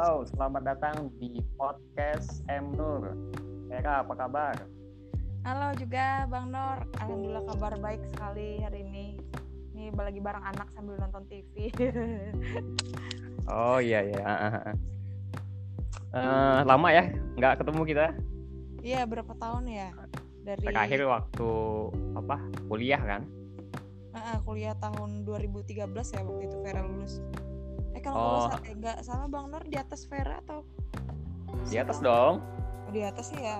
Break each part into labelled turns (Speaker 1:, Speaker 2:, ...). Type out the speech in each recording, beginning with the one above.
Speaker 1: Halo, selamat datang di podcast M Nur. Era, apa kabar?
Speaker 2: Halo juga Bang Nur, Alhamdulillah kabar baik sekali hari ini. Ini lagi bareng anak sambil nonton TV.
Speaker 1: oh iya iya. Uh, lama ya nggak ketemu kita?
Speaker 2: Iya berapa tahun ya?
Speaker 1: Dari terakhir waktu apa kuliah kan?
Speaker 2: Uh, kuliah tahun 2013 ya waktu itu Vera lulus. Eh kalau oh. nggak salah Bang Nur di atas Vera atau?
Speaker 1: Di atas dong.
Speaker 2: Oh, di atas ya.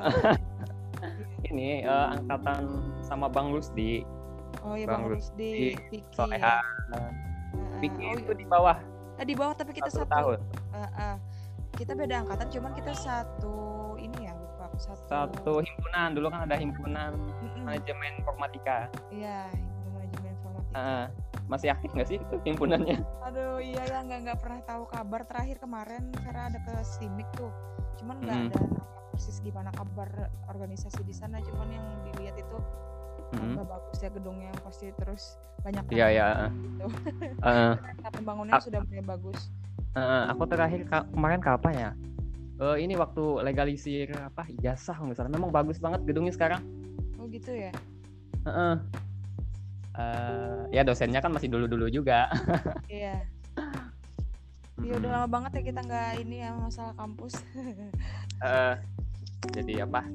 Speaker 1: ini uh, angkatan sama Bang Lusdi.
Speaker 2: Oh iya Bang, Bang Lusdi,
Speaker 1: Vicky. Soleha. Uh, Vicky oh, itu iya. di bawah.
Speaker 2: Eh, di bawah tapi kita satu, satu tahun. Uh, uh, kita beda angkatan, cuman kita satu ini ya lupa
Speaker 1: satu. Satu himpunan dulu kan ada himpunan mm -mm. manajemen informatika.
Speaker 2: Iya.
Speaker 1: Uh, masih aktif nggak sih itu himpunannya?
Speaker 2: Aduh iya ya nggak nggak pernah tahu kabar terakhir kemarin Vera ada ke Stimik tuh, cuman nggak mm. ada persis gimana kabar organisasi di sana cuman yang dilihat itu mm-hmm. bagus ya gedungnya pasti terus banyak
Speaker 1: iya iya
Speaker 2: gitu. uh, pembangunannya sudah mulai bagus
Speaker 1: uh, aku terakhir ka- kemarin kapan ya uh, ini waktu legalisir apa ijazah misalnya memang bagus banget gedungnya sekarang
Speaker 2: oh gitu ya
Speaker 1: uh, uh. Uh, ya dosennya kan masih dulu-dulu juga.
Speaker 2: Iya. Ya udah lama banget ya kita nggak ini ya masalah kampus.
Speaker 1: uh, jadi apa?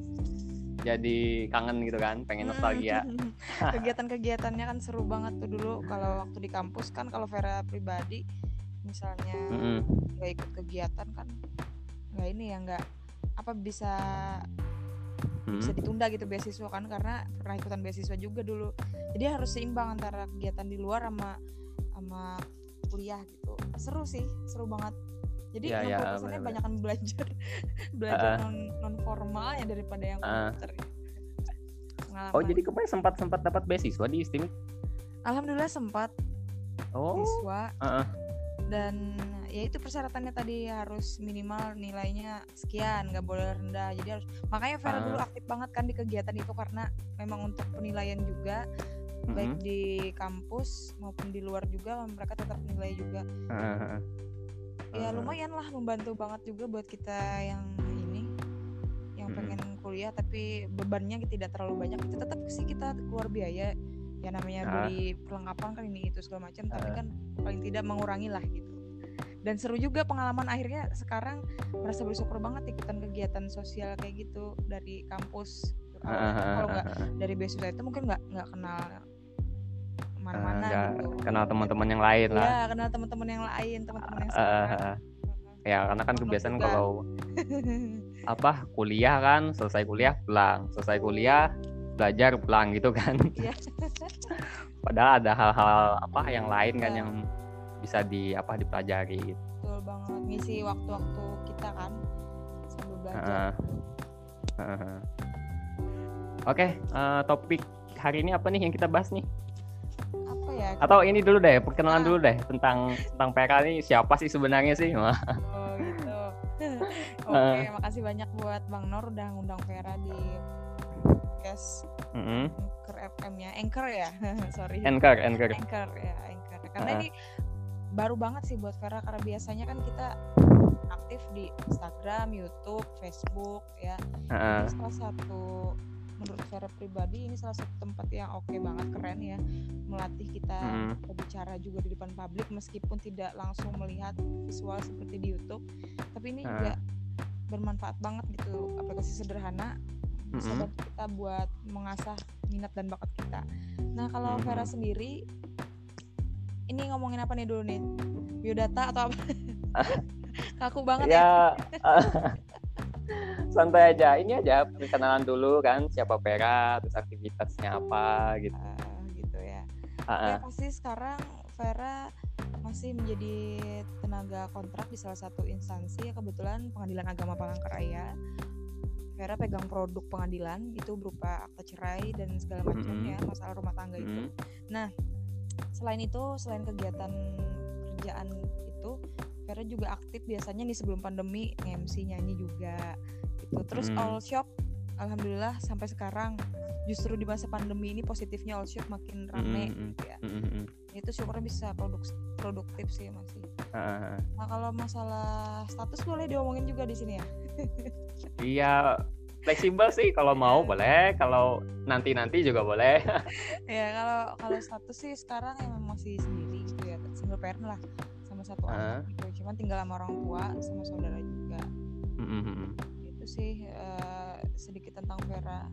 Speaker 1: Jadi kangen gitu kan pengen nostalgia.
Speaker 2: Kegiatan-kegiatannya kan seru banget tuh dulu. Kalau waktu di kampus kan kalau Vera pribadi misalnya nggak mm -hmm. ikut kegiatan kan nggak ini ya nggak apa bisa hmm. bisa ditunda gitu beasiswa kan karena pernah ikutan beasiswa juga dulu. Jadi harus seimbang antara kegiatan di luar sama sama kuliah gitu. Seru sih seru banget. Jadi ya, ya, bener, banyak kan belajar belajar uh, non non formal ya daripada yang komputer
Speaker 1: uh. oh jadi kemarin sempat sempat dapat beasiswa di STIM
Speaker 2: alhamdulillah sempat.
Speaker 1: Oh.
Speaker 2: Beasiswa. Uh -uh. dan ya itu persyaratannya tadi harus minimal nilainya sekian nggak boleh rendah. Jadi harus makanya Vera uh. dulu aktif banget kan di kegiatan itu karena memang untuk penilaian juga mm -hmm. baik di kampus maupun di luar juga mereka tetap nilai juga. Uh ya lumayan lah membantu banget juga buat kita yang ini yang pengen kuliah tapi bebannya tidak terlalu banyak. Itu tetap sih kita keluar biaya ya namanya uh. beli perlengkapan kan ini itu segala macam tapi kan paling tidak mengurangi lah gitu dan seru juga pengalaman akhirnya sekarang merasa bersyukur banget ikutan kegiatan sosial kayak gitu dari kampus. Kalau nggak dari beasiswa itu mungkin nggak nggak kenal ke mana-mana uh, gitu.
Speaker 1: kenal teman-teman yang lain lah.
Speaker 2: Ya kenal teman-teman yang lain teman-teman yang uh,
Speaker 1: ya karena kan kebiasaan kalau apa kuliah kan selesai kuliah pulang selesai kuliah belajar pulang gitu kan. Iya. padahal ada hal-hal apa yang lain kan yang bisa di apa dipelajari
Speaker 2: gitu. betul banget ngisi waktu-waktu kita kan sambil belajar uh, uh, uh.
Speaker 1: oke okay, uh, topik hari ini apa nih yang kita bahas nih
Speaker 2: ya
Speaker 1: atau ini dulu deh perkenalan nah. dulu deh tentang tentang PK ini siapa sih sebenarnya sih
Speaker 2: oh gitu oke okay, uh. makasih banyak buat Bang Nor udah ngundang Vera di podcast mm -hmm. Anchor FM ya Anchor ya sorry
Speaker 1: Anchor Anchor
Speaker 2: Anchor ya Anchor karena uh. ini baru banget sih buat Vera karena biasanya kan kita aktif di Instagram, YouTube, Facebook ya. Uh. Ini salah satu menurut saya pribadi ini salah satu tempat yang oke okay banget keren ya melatih kita hmm. berbicara juga di depan publik meskipun tidak langsung melihat visual seperti di YouTube tapi ini hmm. juga bermanfaat banget gitu aplikasi sederhana bisa hmm. bantu kita buat mengasah minat dan bakat kita nah kalau hmm. Vera sendiri ini ngomongin apa nih dulu nih biodata atau apa kaku banget
Speaker 1: ya, ya. santai aja ini aja perkenalan dulu kan siapa Vera terus aktivitasnya apa gitu uh,
Speaker 2: gitu ya uh-uh. ya pasti sekarang Vera masih menjadi tenaga kontrak di salah satu instansi ya kebetulan Pengadilan Agama Palangkaraya Vera pegang produk pengadilan itu berupa akta cerai dan segala macam mm -hmm. masalah rumah tangga mm -hmm. itu nah selain itu selain kegiatan kerjaan itu Vera juga aktif biasanya nih sebelum pandemi MC nyanyi juga gitu terus hmm. all shop alhamdulillah sampai sekarang justru di masa pandemi ini positifnya all shop makin rame
Speaker 1: Mm-mm.
Speaker 2: gitu ya
Speaker 1: Mm-mm.
Speaker 2: itu syukurnya bisa produk produktif sih masih
Speaker 1: Ah,
Speaker 2: nah kalau masalah status boleh diomongin juga di sini ya
Speaker 1: iya fleksibel sih kalau mau boleh kalau nanti nanti juga boleh.
Speaker 2: Ya kalau kalau status sih sekarang emang masih sendiri gitu ya single parent lah sama satu anak gitu. Cuman tinggal sama orang tua sama saudara juga.
Speaker 1: Mm-mm.
Speaker 2: itu sih eh, sedikit tentang Vera.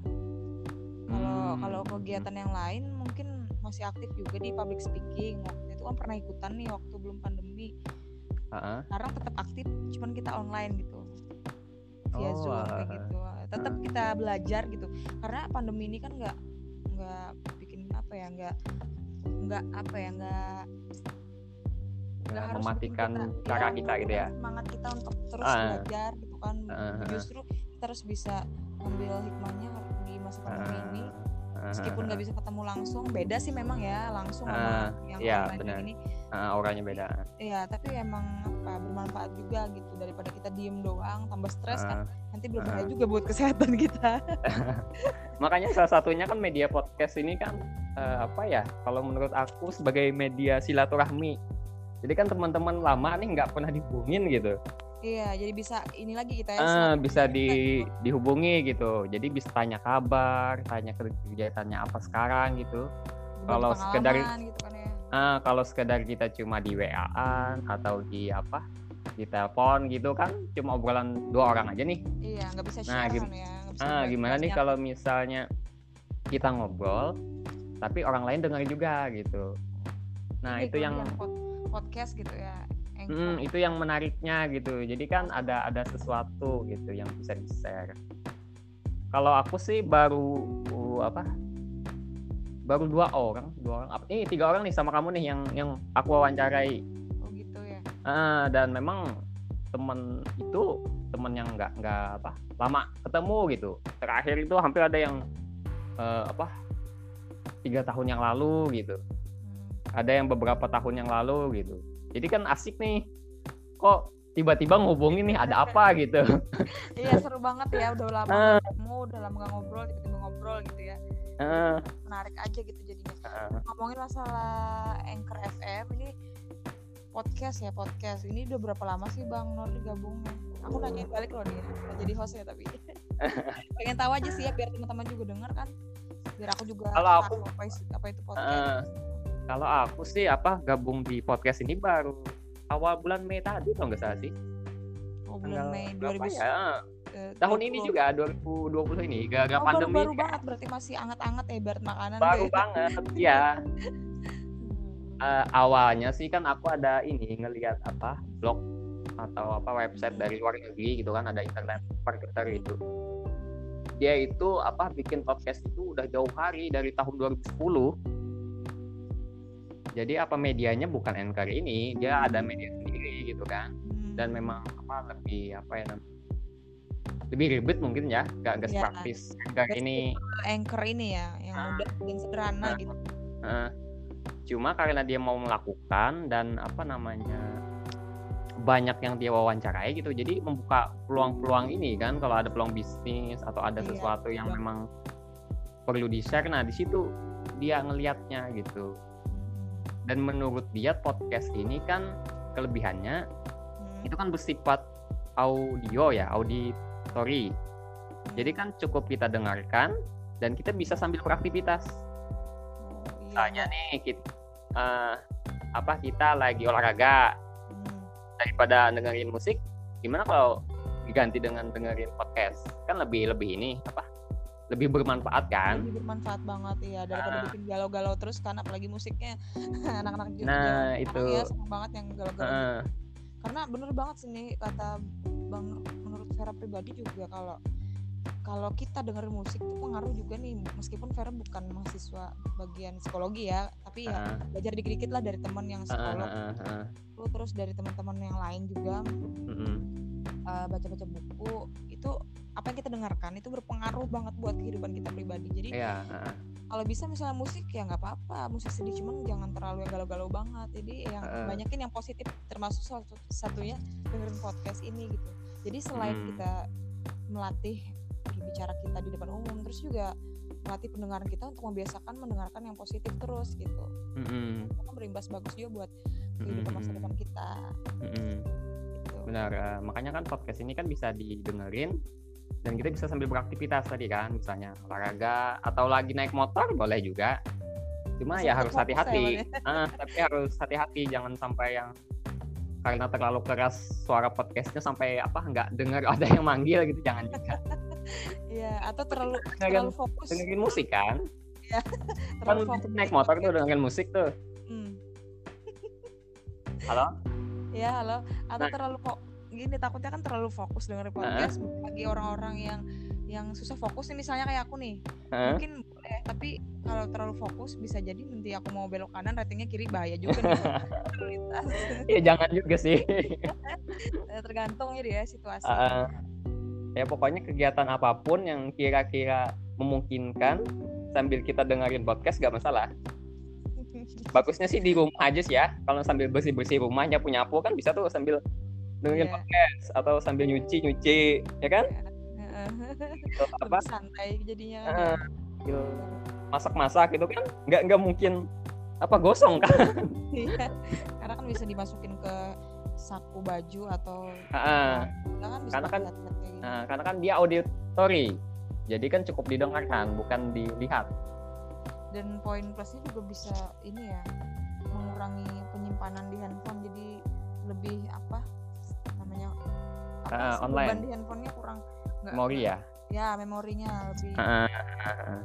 Speaker 2: Kalau
Speaker 1: Hmm.
Speaker 2: kalau kegiatan yang lain mungkin masih aktif juga di public speaking. Waktu itu kan pernah ikutan nih waktu belum pandemi.
Speaker 1: Ah,
Speaker 2: sekarang tetap aktif cuman kita online gitu. Via
Speaker 1: Oh,
Speaker 2: zoom kayak gitu tetap kita belajar gitu. Karena pandemi ini kan nggak nggak bikin apa ya nggak nggak apa ya nggak nggak harus
Speaker 1: mematikan
Speaker 2: kita-
Speaker 1: cara
Speaker 2: iya,
Speaker 1: kita gitu ya.
Speaker 2: semangat kita untuk terus
Speaker 1: Ah.
Speaker 2: belajar gitu kan.
Speaker 1: Ah.
Speaker 2: justru kita harus bisa ambil hikmahnya di masa pandemi ini.
Speaker 1: Ah,
Speaker 2: meskipun nggak bisa ketemu langsung beda sih memang ya langsung
Speaker 1: Ah,
Speaker 2: sama yang
Speaker 1: iya,
Speaker 2: online ini
Speaker 1: ah, auranya beda
Speaker 2: Iya, tapi emang apa bermanfaat juga gitu daripada kita diem doang tambah stres kan
Speaker 1: Ah,
Speaker 2: nanti belum
Speaker 1: ah.
Speaker 2: juga buat kesehatan kita.
Speaker 1: makanya salah satunya kan media podcast ini kan eh, apa ya kalau menurut aku sebagai media silaturahmi jadi kan teman-teman lama nih nggak pernah dihubungin gitu
Speaker 2: iya, jadi bisa ini lagi kita ya. Selalu
Speaker 1: bisa di
Speaker 2: gitu.
Speaker 1: dihubungi gitu jadi bisa tanya kabar tanya kegiatannya apa sekarang gitu kalau sekedar-
Speaker 2: gitu kan
Speaker 1: ah kalau sekedar kita cuma di WA-an atau di apa di telepon gitu kan cuma obrolan dua orang aja nih
Speaker 2: Iya, nggak bisa
Speaker 1: Nah,
Speaker 2: share
Speaker 1: gim-
Speaker 2: kan ya. bisa
Speaker 1: ah gimana nih kalau misalnya kita ngobrol tapi orang lain dengar juga gitu nah
Speaker 2: Ini
Speaker 1: itu yang
Speaker 2: pod- podcast gitu ya.
Speaker 1: Hmm, itu yang menariknya gitu. Jadi kan ada ada sesuatu gitu yang bisa di share. Kalau aku sih baru uh, apa? Baru dua orang, dua orang. Apa- Ini tiga orang nih sama kamu nih yang yang aku wawancarai.
Speaker 2: Oh gitu ya.
Speaker 1: Ah, dan memang temen itu temen yang nggak nggak apa lama ketemu gitu. Terakhir itu hampir ada yang eh, apa tiga tahun yang lalu gitu
Speaker 2: Hmm.
Speaker 1: ada yang beberapa tahun yang lalu gitu jadi kan asik nih kok tiba-tiba ngubungin nih ada apa gitu
Speaker 2: Iya seru banget ya udah lama ketemu, udah lama gak ngobrol, tiba-tiba ngobrol gitu ya.
Speaker 1: Eh,
Speaker 2: Menarik aja gitu jadinya.
Speaker 1: eh,
Speaker 2: ngomongin masalah Anchor FM ini podcast ya podcast. Ini udah berapa lama sih Bang Nur gabung aku nanyain balik loh dia nggak jadi host ya tapi. Pengen tahu aja sih ya biar teman-teman juga denger kan. Biar aku juga
Speaker 1: Kalau aku-
Speaker 2: apa, apa itu podcast.
Speaker 1: Eh, kalau aku sih apa gabung di podcast ini baru awal bulan Mei tadi kalau nggak salah sih?
Speaker 2: Oh, bulan
Speaker 1: Tanggal
Speaker 2: Mei
Speaker 1: berapa
Speaker 2: 2000
Speaker 1: ya?
Speaker 2: Eh,
Speaker 1: tahun ini
Speaker 2: 20.
Speaker 1: juga 2020 ini gara-gara
Speaker 2: oh,
Speaker 1: pandemi
Speaker 2: baru, baru
Speaker 1: kan.
Speaker 2: banget berarti masih anget-anget ya ibarat makanan
Speaker 1: baru
Speaker 2: ya.
Speaker 1: banget ya. Eh, awalnya sih kan aku ada ini ngelihat apa blog atau apa website dari luar negeri gitu kan ada internet marketer itu dia itu apa bikin podcast itu udah jauh hari dari tahun 2010 jadi apa medianya bukan Anchor ini dia ada media sendiri gitu kan
Speaker 2: Hmm.
Speaker 1: dan memang apa lebih apa ya namanya lebih ribet mungkin ya gak gak
Speaker 2: Iya.
Speaker 1: praktis Anchor ini
Speaker 2: Anchor ini ya yang
Speaker 1: Ah.
Speaker 2: mudah dan sederhana
Speaker 1: Ah.
Speaker 2: gitu
Speaker 1: Eh, cuma karena dia mau melakukan dan apa namanya banyak yang dia wawancarai gitu jadi membuka peluang-peluang ini kan kalau ada peluang bisnis atau ada
Speaker 2: Iya,
Speaker 1: sesuatu yang
Speaker 2: betul.
Speaker 1: memang perlu di share nah di situ dia ngelihatnya gitu dan menurut dia podcast ini kan kelebihannya
Speaker 2: Hmm.
Speaker 1: itu kan bersifat audio ya auditory jadi kan cukup kita dengarkan dan kita bisa sambil beraktivitas misalnya nih kita apa kita lagi olahraga
Speaker 2: Hmm.
Speaker 1: daripada dengerin musik gimana kalau diganti dengan dengerin podcast kan lebih lebih ini apa lebih bermanfaat kan
Speaker 2: lebih bermanfaat banget ya daripada
Speaker 1: Ah.
Speaker 2: bikin galau-galau terus kan apalagi musiknya anak-anak juga
Speaker 1: Nah, itu.
Speaker 2: ya seneng banget yang galau-galau
Speaker 1: Heeh.
Speaker 2: Karena bener banget sih nih kata bang Nur, menurut Vera pribadi juga kalau kalau kita dengerin musik tuh pengaruh juga nih meskipun Vera bukan mahasiswa bagian psikologi ya tapi ya
Speaker 1: Heeh.
Speaker 2: belajar dikit-dikit lah dari teman yang psikolog
Speaker 1: heeh, heeh.
Speaker 2: itu terus dari teman-teman yang lain juga
Speaker 1: Mm-mm.
Speaker 2: eh, baca-baca buku itu apa yang kita dengarkan itu berpengaruh banget buat kehidupan kita pribadi jadi
Speaker 1: Iya, heeh.
Speaker 2: Kalau bisa misalnya musik ya nggak apa-apa musik sedih cuman jangan terlalu yang galau-galau banget jadi yang
Speaker 1: Heeh.
Speaker 2: banyakin yang positif termasuk salah satu satunya dengerin podcast ini gitu jadi selain
Speaker 1: Hmm.
Speaker 2: kita melatih berbicara kita di depan umum terus juga melatih pendengaran kita untuk membiasakan mendengarkan yang positif terus gitu mm-hmm. itu kan berimbas bagus juga buat kehidupan mm-hmm. masa depan kita mm-hmm.
Speaker 1: gitu. benar uh, makanya kan podcast ini kan bisa didengerin dan kita bisa sambil beraktivitas tadi kan misalnya olahraga atau lagi naik motor boleh juga. Cuma Masih ya harus hati-hati. uh, tapi harus hati-hati jangan sampai yang karena terlalu keras suara podcastnya sampai apa nggak dengar ada yang manggil gitu jangan juga.
Speaker 2: Iya, atau terlalu dengerin, terlalu fokus.
Speaker 1: dengerin musik kan? Iya. kan fokus naik motor tuh dengerin musik tuh. Hmm. halo?
Speaker 2: Ya halo. Atau nah. terlalu kok gini takutnya kan terlalu fokus dengerin podcast uh. bagi orang-orang yang yang susah fokus nih misalnya kayak aku nih. Huh? mungkin boleh tapi kalau terlalu fokus bisa jadi nanti aku mau belok kanan ratingnya kiri bahaya juga nih
Speaker 1: ya jangan juga sih.
Speaker 2: Tergantung ya situasi. Uh,
Speaker 1: ya pokoknya kegiatan apa pun yang kira-kira memungkinkan sambil kita dengerin podcast gak masalah. Bagusnya sih di rumah aja sih ya. Kalau sambil bersih bersih rumahnya punya apa kan bisa tuh sambil dengerin yeah. podcast atau sambil nyuci nyuci ya kan? Yeah
Speaker 2: apa? Santai jadinya. Uh,
Speaker 1: masak-masak gitu kan nggak nggak mungkin apa gosong kan?
Speaker 2: Iya karena kan bisa dimasukin ke saku baju atau
Speaker 1: uh, kan bisa karena kan gitu. uh, karena kan dia auditory jadi kan cukup didengarkan bukan dilihat.
Speaker 2: Dan poin plusnya juga bisa ini ya mengurangi penyimpanan di handphone. Jadi lebih apa uh, online. di handphonenya kurang.
Speaker 1: Memori ya?
Speaker 2: Ya memorinya lebih
Speaker 1: uh, uh,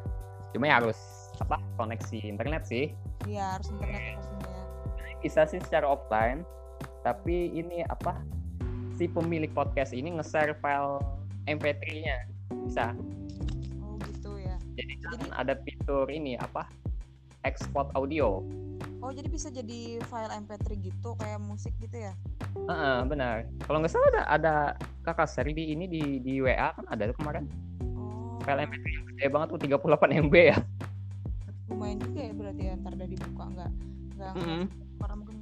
Speaker 1: cuma ya harus apa koneksi internet sih.
Speaker 2: Iya harus internet pastinya
Speaker 1: bisa sih secara offline tapi ini apa si pemilik podcast ini nge-share file MP3-nya bisa.
Speaker 2: Oh gitu ya.
Speaker 1: Jadi, jadi ada fitur ini apa export audio
Speaker 2: Oh jadi bisa jadi file MP3 gitu kayak musik gitu ya?
Speaker 1: Uh, uh, benar. Kalau nggak salah ada ada kakak seri di ini di di WA kan ada tuh kemarin. Oh. File MP3 yang gede banget tuh 38 MB ya.
Speaker 2: Lumayan juga ya berarti ya ntar udah dibuka nggak nggak mm -hmm. karena mungkin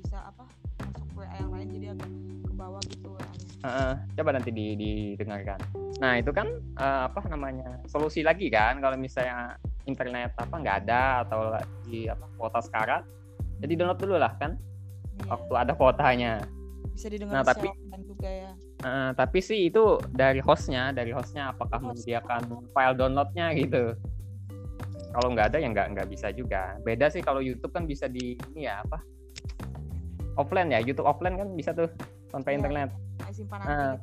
Speaker 2: bisa apa masuk WA yang lain jadi agak ke bawah gitu WA. Uh,
Speaker 1: uh, coba nanti di, didengarkan. Nah itu kan uh, apa namanya solusi lagi kan kalau misalnya internet apa nggak ada atau di apa kuota sekarang jadi download dulu lah kan? Yeah. waktu ada kuotanya.
Speaker 2: Bisa didengar nah, tapi juga ya.
Speaker 1: Uh, tapi sih itu dari hostnya dari hostnya apakah Host. menyediakan file downloadnya gitu. Kalau nggak ada ya nggak nggak bisa juga. Beda sih kalau YouTube kan bisa di ini ya apa? Offline ya YouTube offline kan bisa tuh tanpa yeah. internet. uh,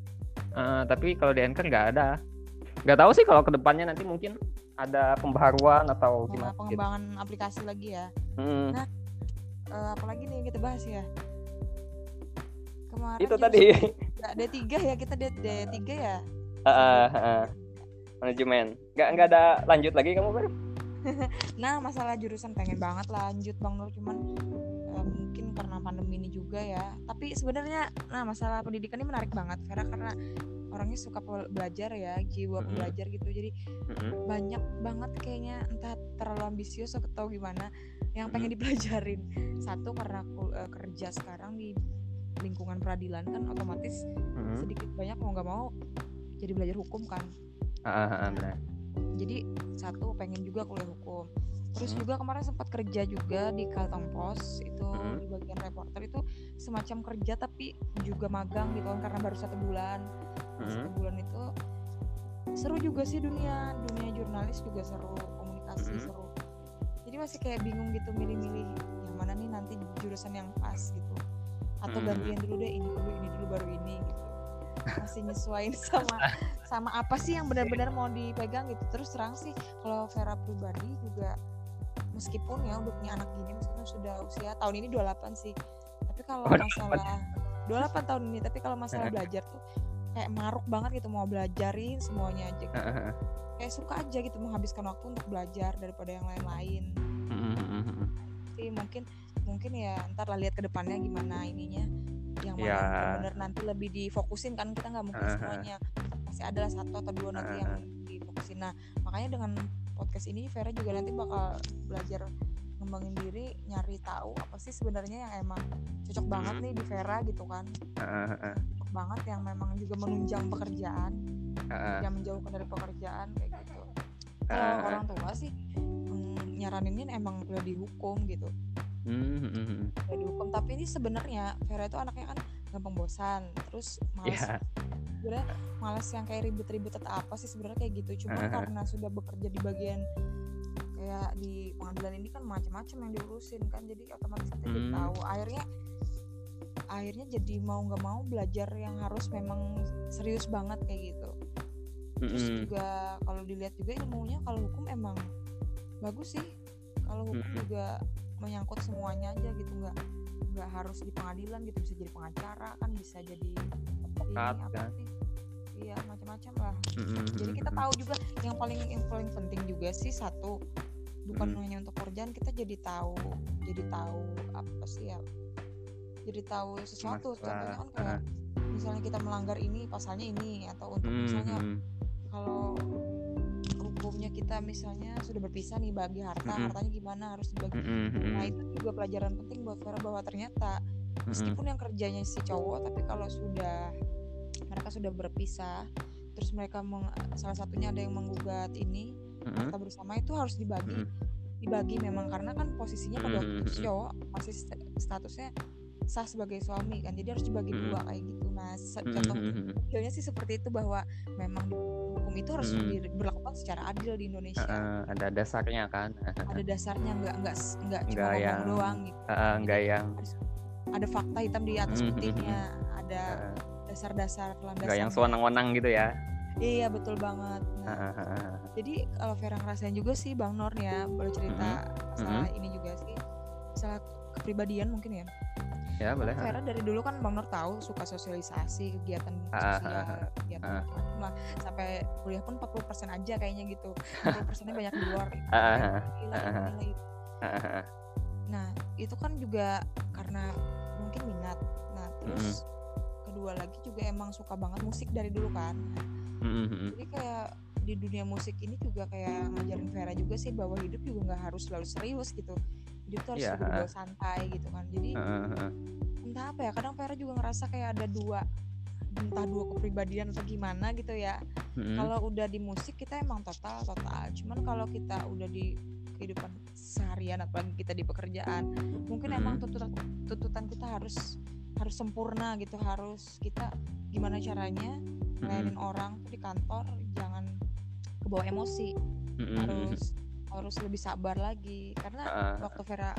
Speaker 1: uh, tapi kalau di Anchor nggak ada. Nggak tahu sih kalau ke depannya nanti mungkin ada pembaharuan atau
Speaker 2: gimana gitu. pengembangan gitu. aplikasi lagi ya hmm. nah uh, apalagi nih yang kita bahas ya
Speaker 1: kemarin itu tadi
Speaker 2: D 3 ya kita D D 3 ya
Speaker 1: uh, uh, uh. manajemen nggak nggak ada lanjut lagi kamu kan
Speaker 2: nah masalah jurusan pengen banget lanjut bang Nur cuman uh, mungkin karena pandemi juga ya tapi sebenarnya nah masalah pendidikan ini menarik banget Vera karena orangnya suka belajar ya jiwa mm -hmm. belajar gitu jadi mm -hmm. banyak banget kayaknya entah terlalu ambisius atau gimana yang pengen mm -hmm. dipelajarin satu karena aku uh, kerja sekarang di lingkungan peradilan kan otomatis mm -hmm. sedikit banyak mau nggak mau jadi belajar hukum kan
Speaker 1: uh, uh, uh,
Speaker 2: jadi satu pengen juga kuliah hukum terus hmm. juga kemarin sempat kerja juga di Kalteng Pos itu hmm. di bagian reporter itu semacam kerja tapi juga magang gitu kan karena baru satu bulan hmm. satu bulan itu seru juga sih dunia dunia jurnalis juga seru komunikasi hmm. seru jadi masih kayak bingung gitu milih-milih yang mana nih nanti jurusan yang pas gitu atau hmm. gantian dulu deh ini dulu ini dulu baru ini gitu masih nyesuaiin sama sama apa sih yang benar-benar mau dipegang gitu terus terang sih kalau Vera pribadi juga meskipun ya udah punya anak gini meskipun sudah usia tahun ini 28 sih. Tapi kalau oh, masalah 28 tahun ini tapi kalau masalah belajar tuh kayak maruk banget gitu mau belajarin semuanya aja gitu. kayak suka aja gitu menghabiskan waktu untuk belajar daripada yang lain-lain. Sih mungkin mungkin ya ntar lah lihat ke depannya gimana ininya yang mana yeah. benar nanti lebih difokusin kan kita nggak mungkin semuanya. masih ada satu atau dua nanti yang difokusin. Nah makanya dengan podcast ini Vera juga nanti bakal belajar ngembangin diri nyari tahu apa sih sebenarnya yang emang cocok banget nih di Vera gitu kan.
Speaker 1: Uh, uh,
Speaker 2: cocok banget yang memang juga menunjang pekerjaan uh, yang menjauhkan dari pekerjaan kayak gitu. Kalau uh, orang tua sih mm, nyaraninnya emang udah dihukum gitu.
Speaker 1: Mm,
Speaker 2: udah dihukum tapi ini sebenarnya Vera itu anaknya kan gampang bosan terus malas yeah. sebenarnya malas yang kayak ribet-ribet atau apa sih sebenarnya kayak gitu cuma uh, karena sudah bekerja di bagian kayak di pengadilan ini kan macam-macam yang diurusin kan jadi otomatis kita hmm. jadi tahu akhirnya akhirnya jadi mau nggak mau belajar yang harus memang serius banget kayak gitu terus hmm. juga kalau dilihat juga ilmunya kalau hukum emang bagus sih kalau hukum hmm. juga menyangkut semuanya aja gitu nggak nggak harus di pengadilan gitu bisa jadi pengacara kan bisa jadi ini apa kan? sih iya macam-macam lah mm-hmm. jadi kita tahu juga yang paling yang paling penting juga sih satu bukan mm. hanya untuk kerjaan kita jadi tahu jadi tahu apa sih ya jadi tahu sesuatu Masalah. contohnya kan kayak uh. misalnya kita melanggar ini pasalnya ini atau untuk mm-hmm. misalnya kalau hukumnya kita misalnya sudah berpisah nih bagi harta mm-hmm. hartanya gimana harus dibagi mm-hmm. nah itu juga pelajaran penting buat Vera bahwa ternyata meskipun mm-hmm. yang kerjanya si cowok tapi kalau sudah mereka sudah berpisah terus mereka meng, salah satunya ada yang menggugat ini mm-hmm. harta bersama itu harus dibagi mm-hmm. dibagi memang karena kan posisinya pada waktu itu cowok masih statusnya sah sebagai suami kan jadi harus dibagi dua kayak gitu. Nah contoh contohnya sih seperti itu bahwa memang hukum itu harus hmm. diberlakukan secara adil di Indonesia.
Speaker 1: Uh, ada dasarnya kan.
Speaker 2: Ada dasarnya nggak nggak nggak cuma ngomong yang, doang gitu.
Speaker 1: Uh, nggak yang
Speaker 2: ada fakta hitam di atas putihnya ada dasar-dasar landasan
Speaker 1: nggak yang sewenang-wenang gitu ya.
Speaker 2: Iya betul banget. Nah, jadi kalau Vera ngerasain juga sih Bang Nor ya boleh cerita mm-hmm. masalah mm-hmm. ini juga sih. Masalah kepribadian mungkin ya.
Speaker 1: Ya boleh.
Speaker 2: Vera dari dulu kan Bang Nur tahu suka sosialisasi kegiatan sosial, kegiatan macam lah. Sampai kuliah pun 40% aja kayaknya gitu. 40 persennya banyak di luar. Nah itu kan juga karena mungkin minat. Nah terus kedua lagi juga emang suka banget musik dari dulu kan. Jadi kayak di dunia musik ini juga kayak ngajarin Vera juga sih bahwa hidup juga nggak harus selalu serius gitu hidup tuh harus yeah. juga santai gitu kan jadi uh, entah apa ya kadang Vera juga ngerasa kayak ada dua entah dua kepribadian atau gimana gitu ya mm-hmm. kalau udah di musik kita emang total total cuman kalau kita udah di kehidupan seharian apalagi kita di pekerjaan mungkin mm-hmm. emang tuntutan tuntutan kita harus harus sempurna gitu harus kita gimana caranya ngelayanin mm-hmm. orang tuh di kantor jangan kebawa emosi mm-hmm. harus harus lebih sabar lagi karena uh. waktu Vera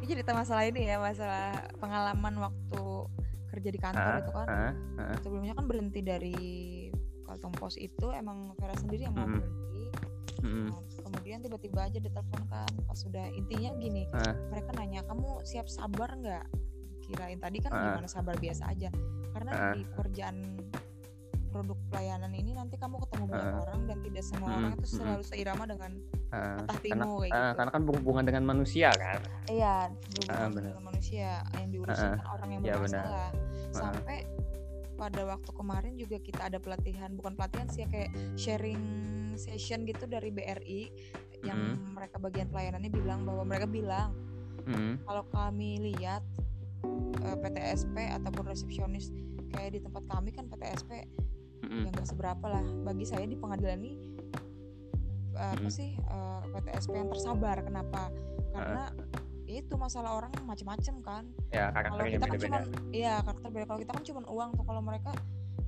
Speaker 2: ini cerita masalah ini ya masalah pengalaman waktu kerja di kantor uh, itu kan uh, uh. sebelumnya kan berhenti dari Kaltong Pos itu emang Vera sendiri yang mau mm. berhenti mm. nah, kemudian tiba-tiba aja ditelepon kan pas sudah intinya gini uh. mereka nanya kamu siap sabar nggak kirain tadi kan uh. gimana sabar biasa aja karena uh. di pekerjaan produk pelayanan ini nanti kamu ketemu banyak uh, orang dan tidak semua uh, orang itu selalu seirama dengan uh,
Speaker 1: karena,
Speaker 2: kayak
Speaker 1: uh, gitu. Karena kan berhubungan dengan manusia kan.
Speaker 2: Iya, berhubungan uh, dengan manusia yang diurusin uh, orang yang iya, bermasalah. Uh, Sampai pada waktu kemarin juga kita ada pelatihan, bukan pelatihan sih ya kayak sharing session gitu dari BRI yang uh, mereka bagian pelayanannya bilang bahwa mereka bilang uh, kalau kami lihat uh, PTSP ataupun resepsionis kayak di tempat kami kan PTSP mm-hmm. ya nggak seberapa lah bagi saya di pengadilan ini uh, apa sih uh, eh, PTSP yang tersabar kenapa karena uh. itu masalah orang macam-macam kan
Speaker 1: ya,
Speaker 2: kalau kita kan cuma iya karakter beda kalau kita kan cuma uang tuh kalau mereka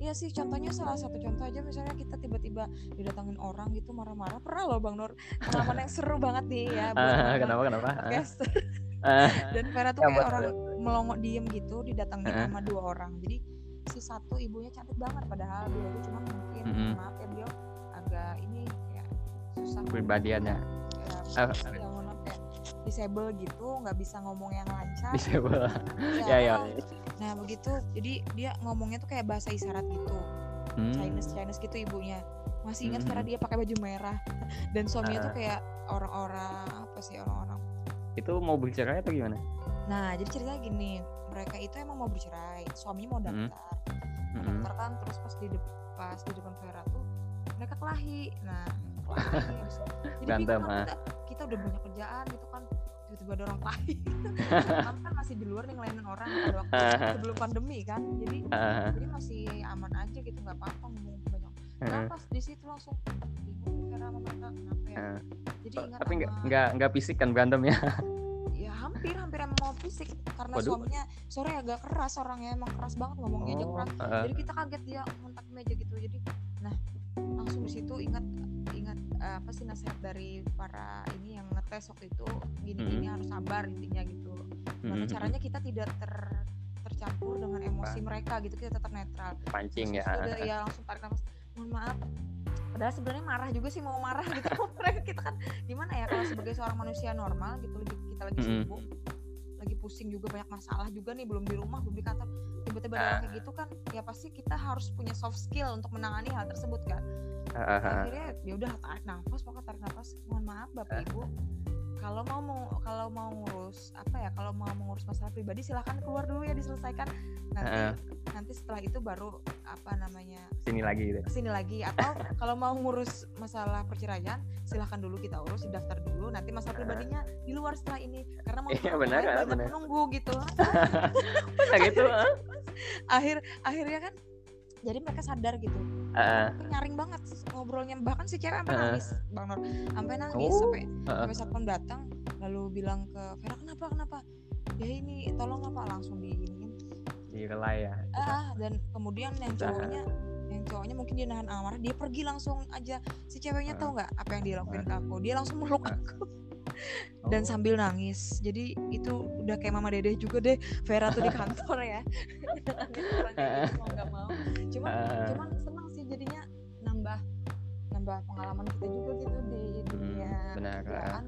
Speaker 2: Iya sih, contohnya salah satu contoh aja misalnya kita tiba-tiba didatangin orang gitu marah-marah. Pernah loh Bang Nur, pengalaman yang seru banget nih ya.
Speaker 1: Uh, kenapa kenapa?
Speaker 2: Uh. Dan Vera tuh kayak orang melongo diem gitu didatangin uh. sama dua orang. Jadi si satu ibunya cantik banget padahal dia itu cuma mungkin mm -hmm. maaf ya beliau agak ini ya susah
Speaker 1: pribadiannya
Speaker 2: ya, uh, ya maaf ya disable gitu nggak bisa ngomong yang lancar.
Speaker 1: Disable. Ya, ya, ya.
Speaker 2: Nah begitu jadi dia ngomongnya tuh kayak bahasa isyarat gitu. Hmm. Chinese Chinese gitu ibunya. Masih ingat hmm. karena dia pakai baju merah. Dan suaminya uh. tuh kayak orang-orang apa sih orang-orang?
Speaker 1: Itu mau bicara atau gimana?
Speaker 2: Nah jadi ceritanya gini mereka itu emang mau bercerai suaminya mau daftar. Hmm. mau daftar kan terus pas di pas di depan Vera tuh mereka kelahi. Nah kelahi. Jadi bingung kan kita, kita udah banyak kerjaan gitu kan tiba-tiba ada orang lain kan masih di luar nih ngelainin orang pada waktu sebelum pandemi kan. Jadi jadi masih aman aja gitu nggak apa-apa ngomong banyak. Nah pas di situ langsung bingung karena mereka kenapa ya?
Speaker 1: Jadi ingat tapi nggak nggak nggak fisik kan berantem ya
Speaker 2: hampir hampir emang mau fisik karena Waduh. suaminya sore agak keras orangnya emang keras banget ngomongnya oh, aja keras uh. jadi kita kaget dia ngontak meja gitu jadi nah langsung di situ ingat ingat uh, apa sih nasihat dari para ini yang ngetes waktu itu gini-gini hmm. harus sabar intinya gitu gimana hmm. caranya kita tidak ter tercampur dengan emosi mereka gitu kita tetap netral
Speaker 1: pancing ya
Speaker 2: udah ya langsung tarik nafas mohon maaf. Padahal sebenarnya marah juga sih mau marah gitu. Kita kan gimana ya kalau sebagai seorang manusia normal gitu kita lagi sibuk lagi pusing juga banyak masalah juga nih belum di rumah belum di kantor tiba-tiba ada uh. kayak gitu kan ya pasti kita harus punya soft skill untuk menangani hal tersebut kan uh, akhirnya ya udah tarik nafas pokoknya tarik nafas. Mohon maaf bapak uh. ibu kalau mau kalau mau ngurus apa ya kalau mau mengurus masalah pribadi silahkan keluar dulu ya diselesaikan. Nanti uh. nanti setelah itu baru apa namanya
Speaker 1: sini lagi gitu
Speaker 2: sini lagi. Atau kalau mau ngurus masalah perceraian silahkan dulu kita urus daftar dulu. Nanti masalah pribadinya di luar setelah ini. Karena mau
Speaker 1: iya, benar,
Speaker 2: benar. menunggu gitu.
Speaker 1: Benar gitu
Speaker 2: akhir akhirnya kan jadi mereka sadar gitu. Uh, nyaring banget ngobrolnya. Bahkan si cewek sampai uh, nangis bang Nur. Sampai nangis oh, sampai uh, sampai satpam datang lalu bilang ke Vera kenapa kenapa? Ya ini tolong apa langsung diinin
Speaker 1: direlai ya.
Speaker 2: Ah dan kemudian yang cowoknya yang cowoknya mungkin dia nahan amarah dia pergi langsung aja. Si ceweknya uh, tahu nggak apa yang dia lakuin ke aku? Dia langsung meluk aku dan oh. sambil nangis. Jadi itu udah kayak mama dede juga deh Vera tuh di kantor ya. Mau nggak mau. Cuman cuman senang sih jadinya nambah nambah pengalaman kita juga gitu di hmm, dunia hmm, benar, kerjaan.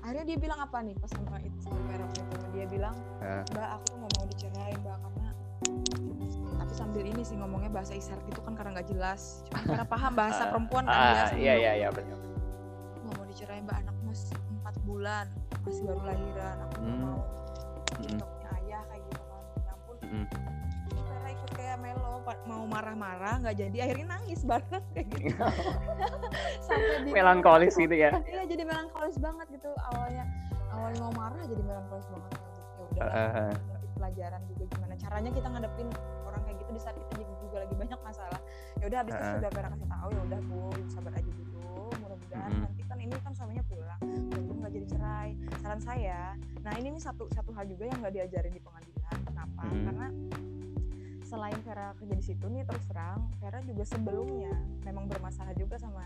Speaker 2: akhirnya dia bilang apa nih pas sama itu sama Vera itu? Dia bilang mbak aku tuh nggak mau dicerai mbak karena tapi sambil ini sih ngomongnya bahasa isyarat itu kan karena nggak jelas. Cuma karena paham bahasa perempuan kan
Speaker 1: uh, ya iya iya iya benar.
Speaker 2: Nggak mau dicerai mbak anak mas empat bulan masih baru lahiran aku hmm. mau TikToknya ayah kayak gitu kan. Ya ampun. Hmm. karena ikut kayak Melo mau marah-marah nggak jadi akhirnya nangis banget kayak gitu.
Speaker 1: Sampai di melankolis gitu ya?
Speaker 2: Iya jadi melankolis banget gitu. Awalnya awalnya mau marah jadi melankolis banget. Ya udah uh, pelajaran juga gimana. Caranya kita ngadepin orang kayak gitu di saat kita juga lagi banyak masalah. Ya udah habis uh, itu sudah pernah kasih tahu ya udah bu sabar aja dulu mudah-mudahan uh, nanti kan ini kan suaminya pulang nggak jadi cerai saran saya nah ini nih satu satu hal juga yang nggak diajarin di pengadilan kenapa hmm. karena selain Vera kerja di situ nih terus terang Vera juga sebelumnya memang bermasalah juga sama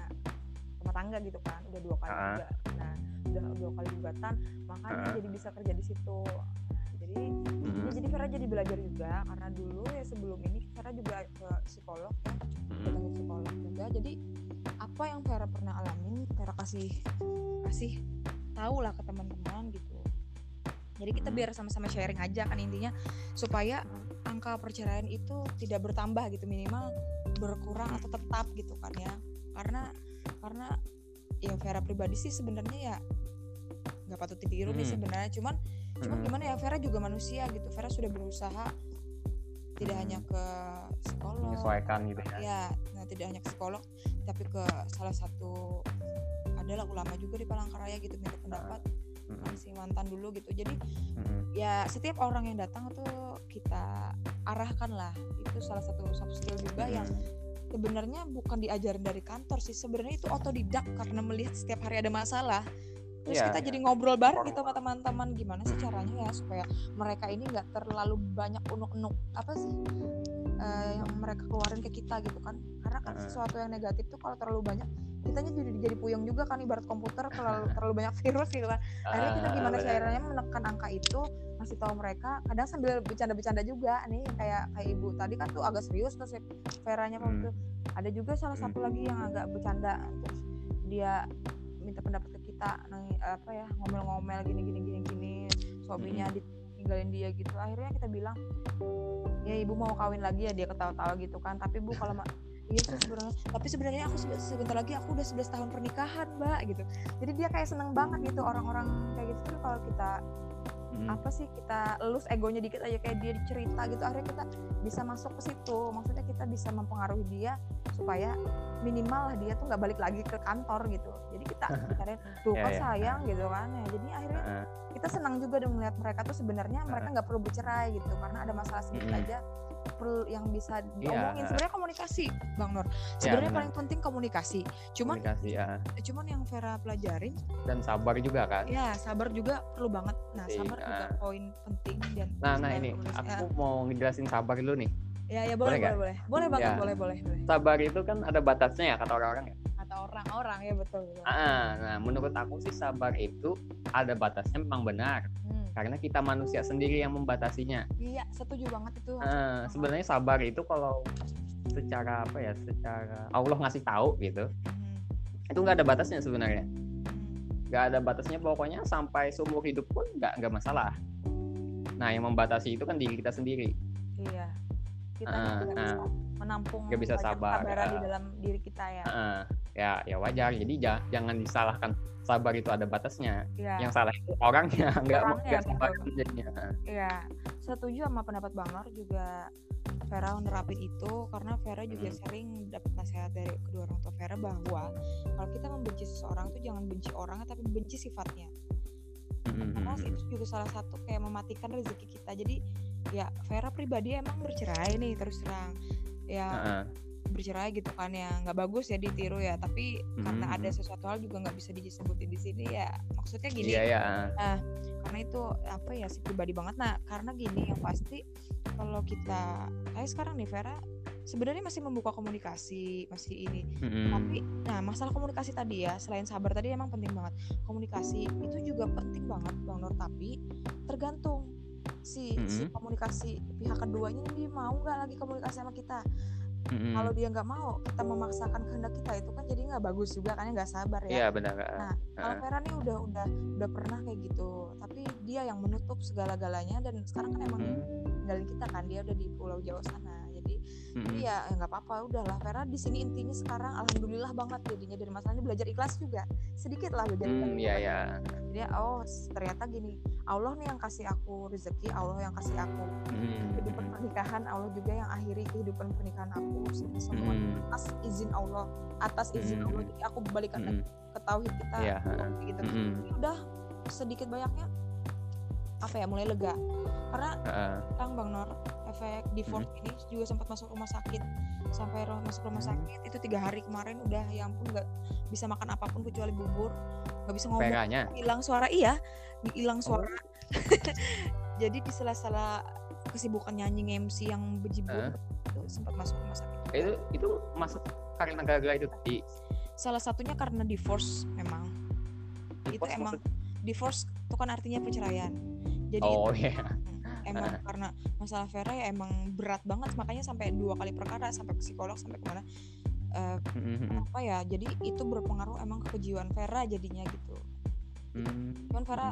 Speaker 2: rumah tangga gitu kan udah dua kali uh. juga nah udah dua kali gugatan makanya uh. jadi bisa kerja di situ nah, jadi hmm. jadi Vera jadi belajar juga karena dulu ya sebelum ini Vera juga ke psikolog ya hmm. psikolog juga jadi apa yang Vera pernah alami Vera kasih kasih tahu lah ke teman-teman gitu jadi kita biar sama-sama sharing aja kan intinya supaya angka perceraian itu tidak bertambah gitu minimal berkurang atau tetap gitu kan ya karena karena ya Vera pribadi sih sebenarnya ya nggak patut ditiru hmm. nih sebenarnya cuman cuman hmm. gimana ya Vera juga manusia gitu Vera sudah berusaha tidak hanya hmm. ke psikolog
Speaker 1: menyesuaikan gitu ya
Speaker 2: ya nah tidak hanya ke psikolog tapi ke salah satu adalah ulama juga di Palangkaraya gitu minta pendapat mm-hmm. si mantan dulu gitu jadi mm-hmm. ya setiap orang yang datang tuh kita arahkan lah itu salah satu soft skill juga mm-hmm. yang sebenarnya bukan diajarin dari kantor sih sebenarnya itu otodidak karena melihat setiap hari ada masalah terus yeah, kita yeah. jadi ngobrol bareng gitu sama teman-teman gimana sih caranya ya supaya mereka ini nggak terlalu banyak unuk-unuk apa sih uh, yang mereka keluarin ke kita gitu kan. Karena kan sesuatu yang negatif tuh kalau terlalu banyak kitanya jadi jadi puyeng juga kan ibarat komputer kalau terlalu banyak virus gitu kan. Akhirnya kita gimana sih caranya menekan angka itu masih tahu mereka. Kadang sambil bercanda-bercanda juga nih kayak kayak ibu tadi kan tuh agak serius terus Veranya hmm. ada juga salah satu lagi yang agak bercanda terus dia minta pendapat ke kita nang apa ya ngomel-ngomel gini gini gini gini suaminya hmm. ditinggalin dia gitu. Akhirnya kita bilang ya ibu mau kawin lagi ya dia ketawa-tawa gitu kan. Tapi bu kalau iya sebenarnya. Tapi sebenarnya aku sebentar lagi aku udah 11 tahun pernikahan mbak gitu. Jadi dia kayak seneng banget gitu orang-orang kayak gitu kalau kita hmm. apa sih kita elus egonya dikit aja kayak dia cerita gitu akhirnya kita bisa masuk ke situ. Maksudnya kita bisa mempengaruhi dia supaya minimal dia tuh nggak balik lagi ke kantor gitu. Jadi kita cari tuh kok yeah, sayang gitu kan. Ya jadi akhirnya kita senang juga dong melihat mereka tuh sebenarnya mereka nggak perlu bercerai gitu karena ada masalah sedikit mm. aja perlu yang bisa iya, diomongin. Yeah. sebenarnya komunikasi bang Nur. Iya, sebenarnya yeah, paling penting komunikasi. Cuman komunikasi, ya. cuman yang Vera pelajarin
Speaker 1: dan sabar juga kan?
Speaker 2: Ya sabar juga perlu banget. Nah iya. sabar juga poin penting dan
Speaker 1: nah nah ini. aku ya. mau ngejelasin sabar dulu nih.
Speaker 2: Ya ya boleh boleh boleh boleh, boleh banget ya. boleh boleh boleh.
Speaker 1: Sabar itu kan ada batasnya ya kata orang-orang ya?
Speaker 2: Kata orang-orang ya betul, betul.
Speaker 1: Ah, nah menurut aku sih sabar itu ada batasnya memang benar karena kita manusia sendiri yang membatasinya.
Speaker 2: Iya, setuju banget itu.
Speaker 1: Uh, sebenarnya sabar itu kalau secara apa ya, secara Allah ngasih tahu gitu, hmm. itu nggak ada batasnya sebenarnya. Hmm. Nggak ada batasnya pokoknya sampai seumur hidup pun nggak nggak masalah. Nah, yang membatasi itu kan diri kita sendiri.
Speaker 2: Iya. Kita uh, bisa menampung
Speaker 1: nggak bisa sabar
Speaker 2: uh, di dalam diri kita ya. Uh,
Speaker 1: ya ya wajar. Jadi jangan disalahkan sabar itu ada batasnya. Ya. Yang salah itu orangnya, nggak nggak sabar
Speaker 2: jadinya. Iya, setuju sama pendapat Bang Nor juga Vera nerapin itu karena Vera juga hmm. sering dapat nasihat dari kedua orang tua Vera bahwa kalau kita membenci seseorang tuh jangan benci orangnya tapi benci sifatnya. Hmm. Karena itu juga salah satu kayak mematikan rezeki kita. Jadi ya Vera pribadi emang bercerai nih terus terang. Ya uh -uh bercerai gitu kan ya nggak bagus ya ditiru ya tapi hmm. karena ada sesuatu hal juga nggak bisa disebutin di sini ya maksudnya gini
Speaker 1: yeah, yeah.
Speaker 2: nah karena itu apa ya sih pribadi banget nah karena gini yang pasti kalau kita kayak sekarang nih Vera sebenarnya masih membuka komunikasi masih ini hmm. tapi nah masalah komunikasi tadi ya selain sabar tadi emang penting banget komunikasi itu juga penting banget bang Nur tapi tergantung si hmm. si komunikasi pihak keduanya ini mau nggak lagi komunikasi sama kita Mm-hmm. Kalau dia nggak mau, kita memaksakan kehendak kita itu kan jadi nggak bagus juga kan nggak sabar ya.
Speaker 1: Iya benar.
Speaker 2: Nah kalau Vera nih udah udah udah pernah kayak gitu, tapi dia yang menutup segala-galanya dan sekarang kan emang mm-hmm. tinggalin kita kan dia udah di Pulau Jawa sana jadi mm-hmm. jadi ya nggak apa-apa udahlah Vera di sini intinya sekarang alhamdulillah banget jadinya dari masalah ini belajar ikhlas juga sedikit lah belajar
Speaker 1: mm, iya, iya.
Speaker 2: jadi oh ternyata gini Allah nih yang kasih aku rezeki Allah yang kasih aku mm. kehidupan pernikahan Allah juga yang akhiri kehidupan pernikahan aku semua mm. atas izin Allah atas izin mm. Allah jadi aku balikan mm. ke tauhid kita yeah. gitu mm. udah sedikit banyaknya apa ya mulai lega karena uh. Bang Nor efek divorce hmm. ini juga sempat masuk rumah sakit sampai masuk rumah sakit itu tiga hari kemarin udah yang pun nggak bisa makan apa pun kecuali bubur nggak bisa ngomong hilang suara iya hilang oh. suara oh. jadi di sela-sela kesibukan nyanyi MC yang bejibun uh. itu sempat masuk rumah sakit
Speaker 1: itu itu masuk karena gara-gara itu tadi
Speaker 2: salah satunya karena divorce memang divorce itu emang maksud... divorce itu kan artinya perceraian jadi
Speaker 1: oh, iya. Yeah
Speaker 2: emang karena masalah Vera ya emang berat banget makanya sampai dua kali perkara sampai psikolog sampai ke mana uh, mm-hmm. apa ya jadi itu berpengaruh emang ke kejiwaan Vera jadinya gitu mm-hmm. cuman Vera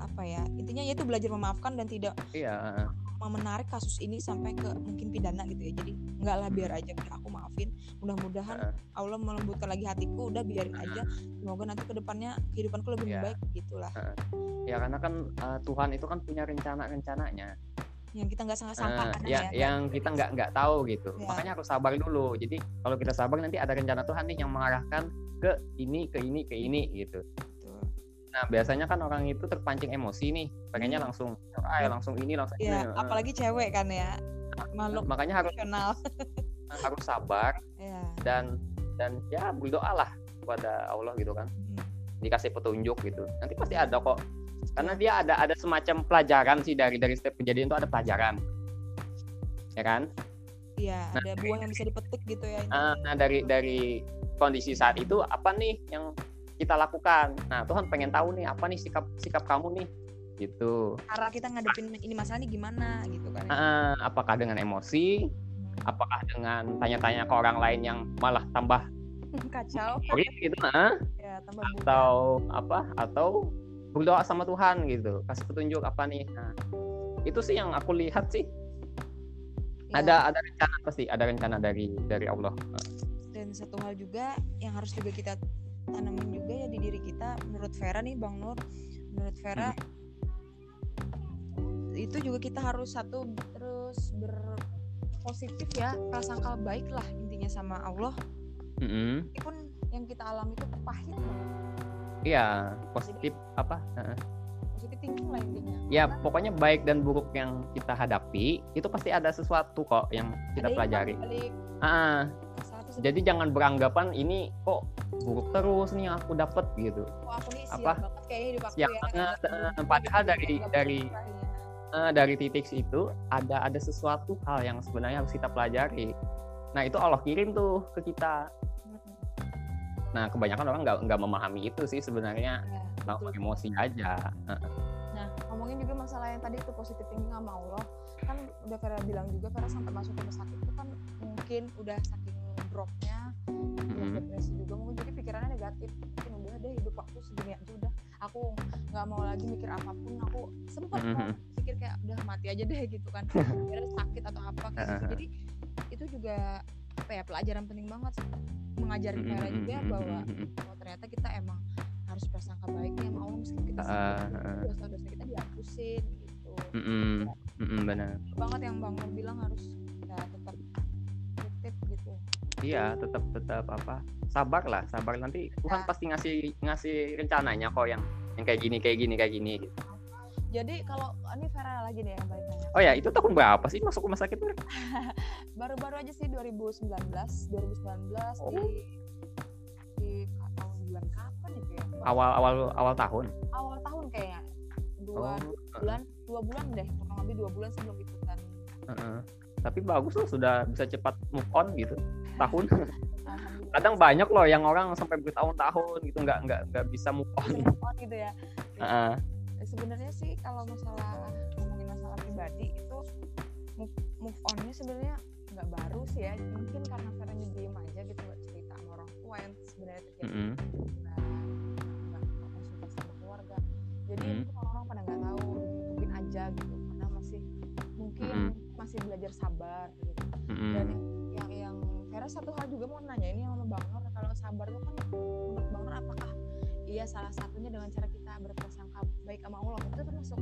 Speaker 2: apa ya intinya yaitu belajar memaafkan dan tidak
Speaker 1: iya
Speaker 2: menarik kasus ini sampai ke mungkin pidana gitu ya jadi nggak lah biar aja udah aku maafin mudah-mudahan uh. Allah melembutkan lagi hatiku udah biarin uh. aja semoga nanti ke depannya kehidupanku lebih yeah. baik gitulah uh.
Speaker 1: ya karena kan uh, Tuhan itu kan punya rencana rencananya
Speaker 2: yang kita nggak sangka-sangka uh,
Speaker 1: kan ya, ya yang kita nggak nggak tahu gitu ya. makanya harus sabar dulu jadi kalau kita sabar nanti ada rencana Tuhan nih yang mengarahkan ke ini ke ini ke ini gitu Nah biasanya kan orang itu terpancing emosi nih, pengennya hmm. langsung, ah ya langsung ini langsung
Speaker 2: ya, ini. apalagi cewek kan ya,
Speaker 1: makhluk makanya harus harus sabar ya. dan dan ya berdoa lah kepada Allah gitu kan, hmm. dikasih petunjuk gitu, nanti pasti ada kok, karena dia ada ada semacam pelajaran sih dari dari setiap kejadian itu ada pelajaran, ya kan?
Speaker 2: Iya, nah, ada buah yang bisa dipetik gitu ya.
Speaker 1: Nah dari dari kondisi saat itu apa nih yang kita lakukan. Nah, Tuhan pengen tahu nih apa nih sikap sikap kamu nih gitu.
Speaker 2: Cara kita ngadepin ini masalah ini gimana gitu kan? Ya?
Speaker 1: Uh, apakah dengan emosi? Apakah dengan tanya-tanya ke orang lain yang malah tambah
Speaker 2: kacau?
Speaker 1: gitu, nah? ya, tambah atau apa? Atau berdoa sama Tuhan gitu, kasih petunjuk apa nih? Nah, itu sih yang aku lihat sih. Ya. Ada ada rencana pasti, ada rencana dari dari Allah.
Speaker 2: Dan satu hal juga yang harus juga kita tanamin juga ya di diri kita. Menurut Vera nih Bang Nur. Menurut Vera hmm. itu juga kita harus satu terus berpositif ya prasangka baik lah intinya sama Allah.
Speaker 1: Mm -hmm.
Speaker 2: meskipun yang kita alami itu pahit. Banget
Speaker 1: iya positif Jadi, apa
Speaker 2: positif thinking lah intinya.
Speaker 1: Ya Karena, pokoknya baik dan buruk yang kita hadapi itu pasti ada sesuatu kok yang kita pelajari. ah jadi jangan beranggapan ini kok buruk terus nih aku dapat gitu.
Speaker 2: Oh, aku nih apa? banget kayaknya hidup aku ya,
Speaker 1: banget. uh, padahal dari dari uh, dari titik itu ada ada sesuatu hal yang sebenarnya harus kita pelajari. Nah itu Allah kirim tuh ke kita. Nah, kebanyakan orang nggak nggak memahami itu sih sebenarnya, ya, langsung emosi aja.
Speaker 2: Nah, ngomongin juga masalah yang tadi itu positif thinking sama Allah, kan udah Vera bilang juga Vera sampai masuk rumah sakit itu kan mungkin udah saking dropnya, mm-hmm. depresi juga mungkin. Jadi pikirannya negatif, mungkin udah deh hidup aku segini aja udah, aku nggak mau lagi mikir apa pun, aku sempat mm-hmm. mau pikir kayak udah mati aja deh gitu kan, kira sakit atau apa gitu, jadi itu juga apa ya pelajaran penting banget sih. Mm -hmm. juga bahwa oh, ternyata kita emang harus bersangka baik ya mau meskipun kita uh, dosa-dosa kita dihapusin gitu.
Speaker 1: Mm -hmm. Mm -hmm, benar.
Speaker 2: Banget yang bang Nur bilang harus ya tetap
Speaker 1: iya tetap tetap apa sabar lah sabar nanti Tuhan nah. pasti ngasih ngasih rencananya kok yang yang kayak gini kayak gini kayak gini gitu
Speaker 2: jadi kalau ini Vera lagi deh yang balik
Speaker 1: Oh ya, itu tahun berapa sih masuk rumah sakit?
Speaker 2: Baru-baru aja sih 2019, 2019 oh. di di tahun bulan kapan itu ya?
Speaker 1: Awal awal awal tahun.
Speaker 2: Awal tahun kayaknya. Dua, oh. bulan, dua bulan deh, kurang lebih dua bulan sebelum ikutan.
Speaker 1: Uh -uh. Tapi bagus loh sudah bisa cepat move on gitu. Tahun. Kadang banyak loh yang orang sampai bertahun-tahon gitu nggak nggak nggak bisa move on.
Speaker 2: Move on gitu ya. Uh -uh. Sebenarnya sih kalau masalah pribadi itu move, move onnya sebenarnya nggak baru sih ya mungkin karena Veranya diem aja gitu nggak cerita sama orang tua yang sebenarnya terjadi mm -hmm. nah nggak konsultasi sama keluarga jadi mm -hmm. orang-orang pada nggak tahu mungkin aja gitu masih belajar sabar gitu. Mm dan yang yang Vera satu hal juga mau nanya ini sama Bang Nur kalau sabar itu kan menurut Bang Nur apakah iya salah satunya dengan cara kita berprasangka baik sama Allah? Itu termasuk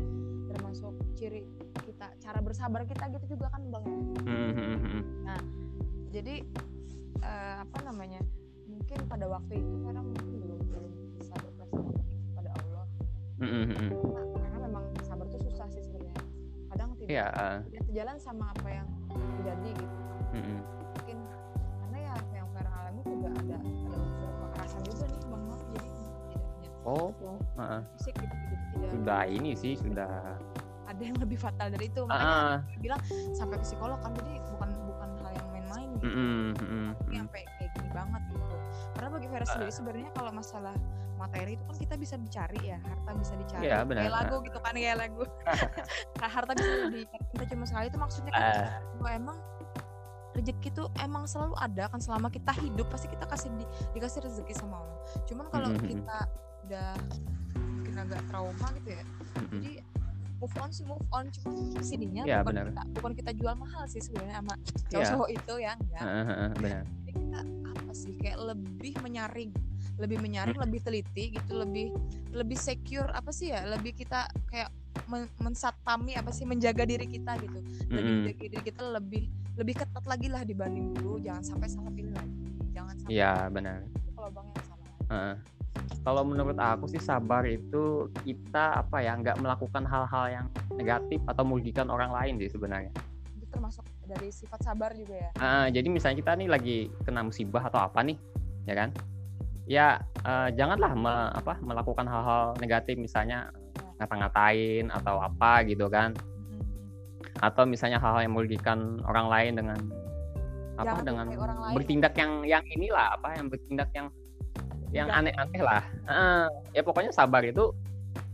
Speaker 2: termasuk ciri kita cara bersabar kita gitu juga kan bang mm-hmm. nah jadi uh, apa namanya mungkin pada waktu itu karena mungkin belum belum bisa berprasangka pada Allah. Mm-hmm. nah, yeah. Uh. sejalan sama apa yang terjadi gitu mm-hmm. mungkin karena ya yang Vera alami juga ada ada unsur kekerasan juga nih bang jadi tidak
Speaker 1: oh, oh. Uh-uh. fisik gitu, gitu tidak sudah ini sih sudah
Speaker 2: ada yang lebih fatal dari itu makanya uh. bilang sampai ke psikolog kan jadi bukan bukan hal yang main-main gitu mm -hmm. Mm -hmm. sampai kayak gini banget gitu karena bagi Vera sendiri sebenarnya kalau masalah materi itu kan kita bisa dicari ya harta bisa dicari
Speaker 1: ya, benar.
Speaker 2: kayak lagu gitu kan kayak lagu nah, harta bisa dicari kita cuma sekali itu maksudnya kan uh. emang rezeki itu emang selalu ada kan selama kita hidup pasti kita kasih di, dikasih rezeki sama Allah cuman kalau mm -hmm. kita udah mungkin agak trauma gitu ya mm -hmm. jadi move on sih move on cuma sininya ya, bukan benar. kita bukan kita jual mahal sih sebenarnya sama iya. cowok ya. itu ya enggak uh, uh, benar. jadi kita apa sih kayak lebih menyaring lebih menyaring hmm. lebih teliti gitu lebih lebih secure apa sih ya lebih kita kayak men mensatami apa sih menjaga diri kita gitu. Lebih hmm. menjaga diri kita lebih lebih ketat lagi lah dibanding dulu. Jangan sampai salah pilih lagi. Jangan sampai
Speaker 1: iya benar. kalau bang yang salah. Uh kalau menurut aku sih sabar itu kita apa ya nggak melakukan hal-hal yang negatif atau merugikan orang lain sih sebenarnya.
Speaker 2: Itu termasuk dari sifat sabar juga ya.
Speaker 1: Uh, jadi misalnya kita nih lagi kena musibah atau apa nih ya kan ya uh, janganlah me, apa melakukan hal-hal negatif misalnya ya. ngata-ngatain atau apa gitu kan. Hmm. atau misalnya hal-hal yang merugikan orang lain dengan apa Jangan dengan bertindak yang yang inilah apa yang bertindak yang yang aneh-aneh lah. Uh, ya pokoknya sabar itu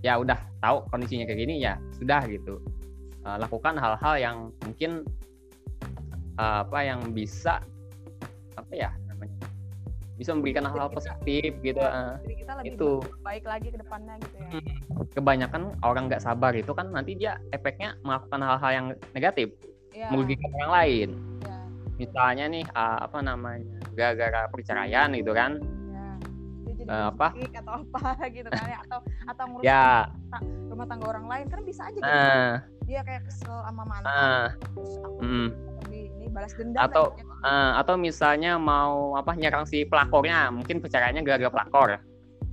Speaker 1: ya udah tahu kondisinya kayak gini ya sudah gitu. Uh, lakukan hal-hal yang mungkin uh, apa yang bisa apa ya namanya bisa memberikan hal-hal positif gitu uh,
Speaker 2: kita lebih itu. baik lagi ke depannya gitu ya.
Speaker 1: Kebanyakan orang nggak sabar itu kan nanti dia efeknya melakukan hal-hal yang negatif ya. merugikan orang lain. Ya. misalnya nih uh, apa namanya gara-gara perceraian gitu kan. Uh, apa?
Speaker 2: atau apa gitu kan ya atau atau ngurus ya. rumah tangga orang lain kan bisa aja gitu.
Speaker 1: Uh,
Speaker 2: dia kayak kesel sama mantan.
Speaker 1: Uh,
Speaker 2: terus aku
Speaker 1: mm.
Speaker 2: Balas dendam
Speaker 1: atau uh, atau misalnya mau apa nyerang si pelakornya mungkin percaranya gara-gara pelakor.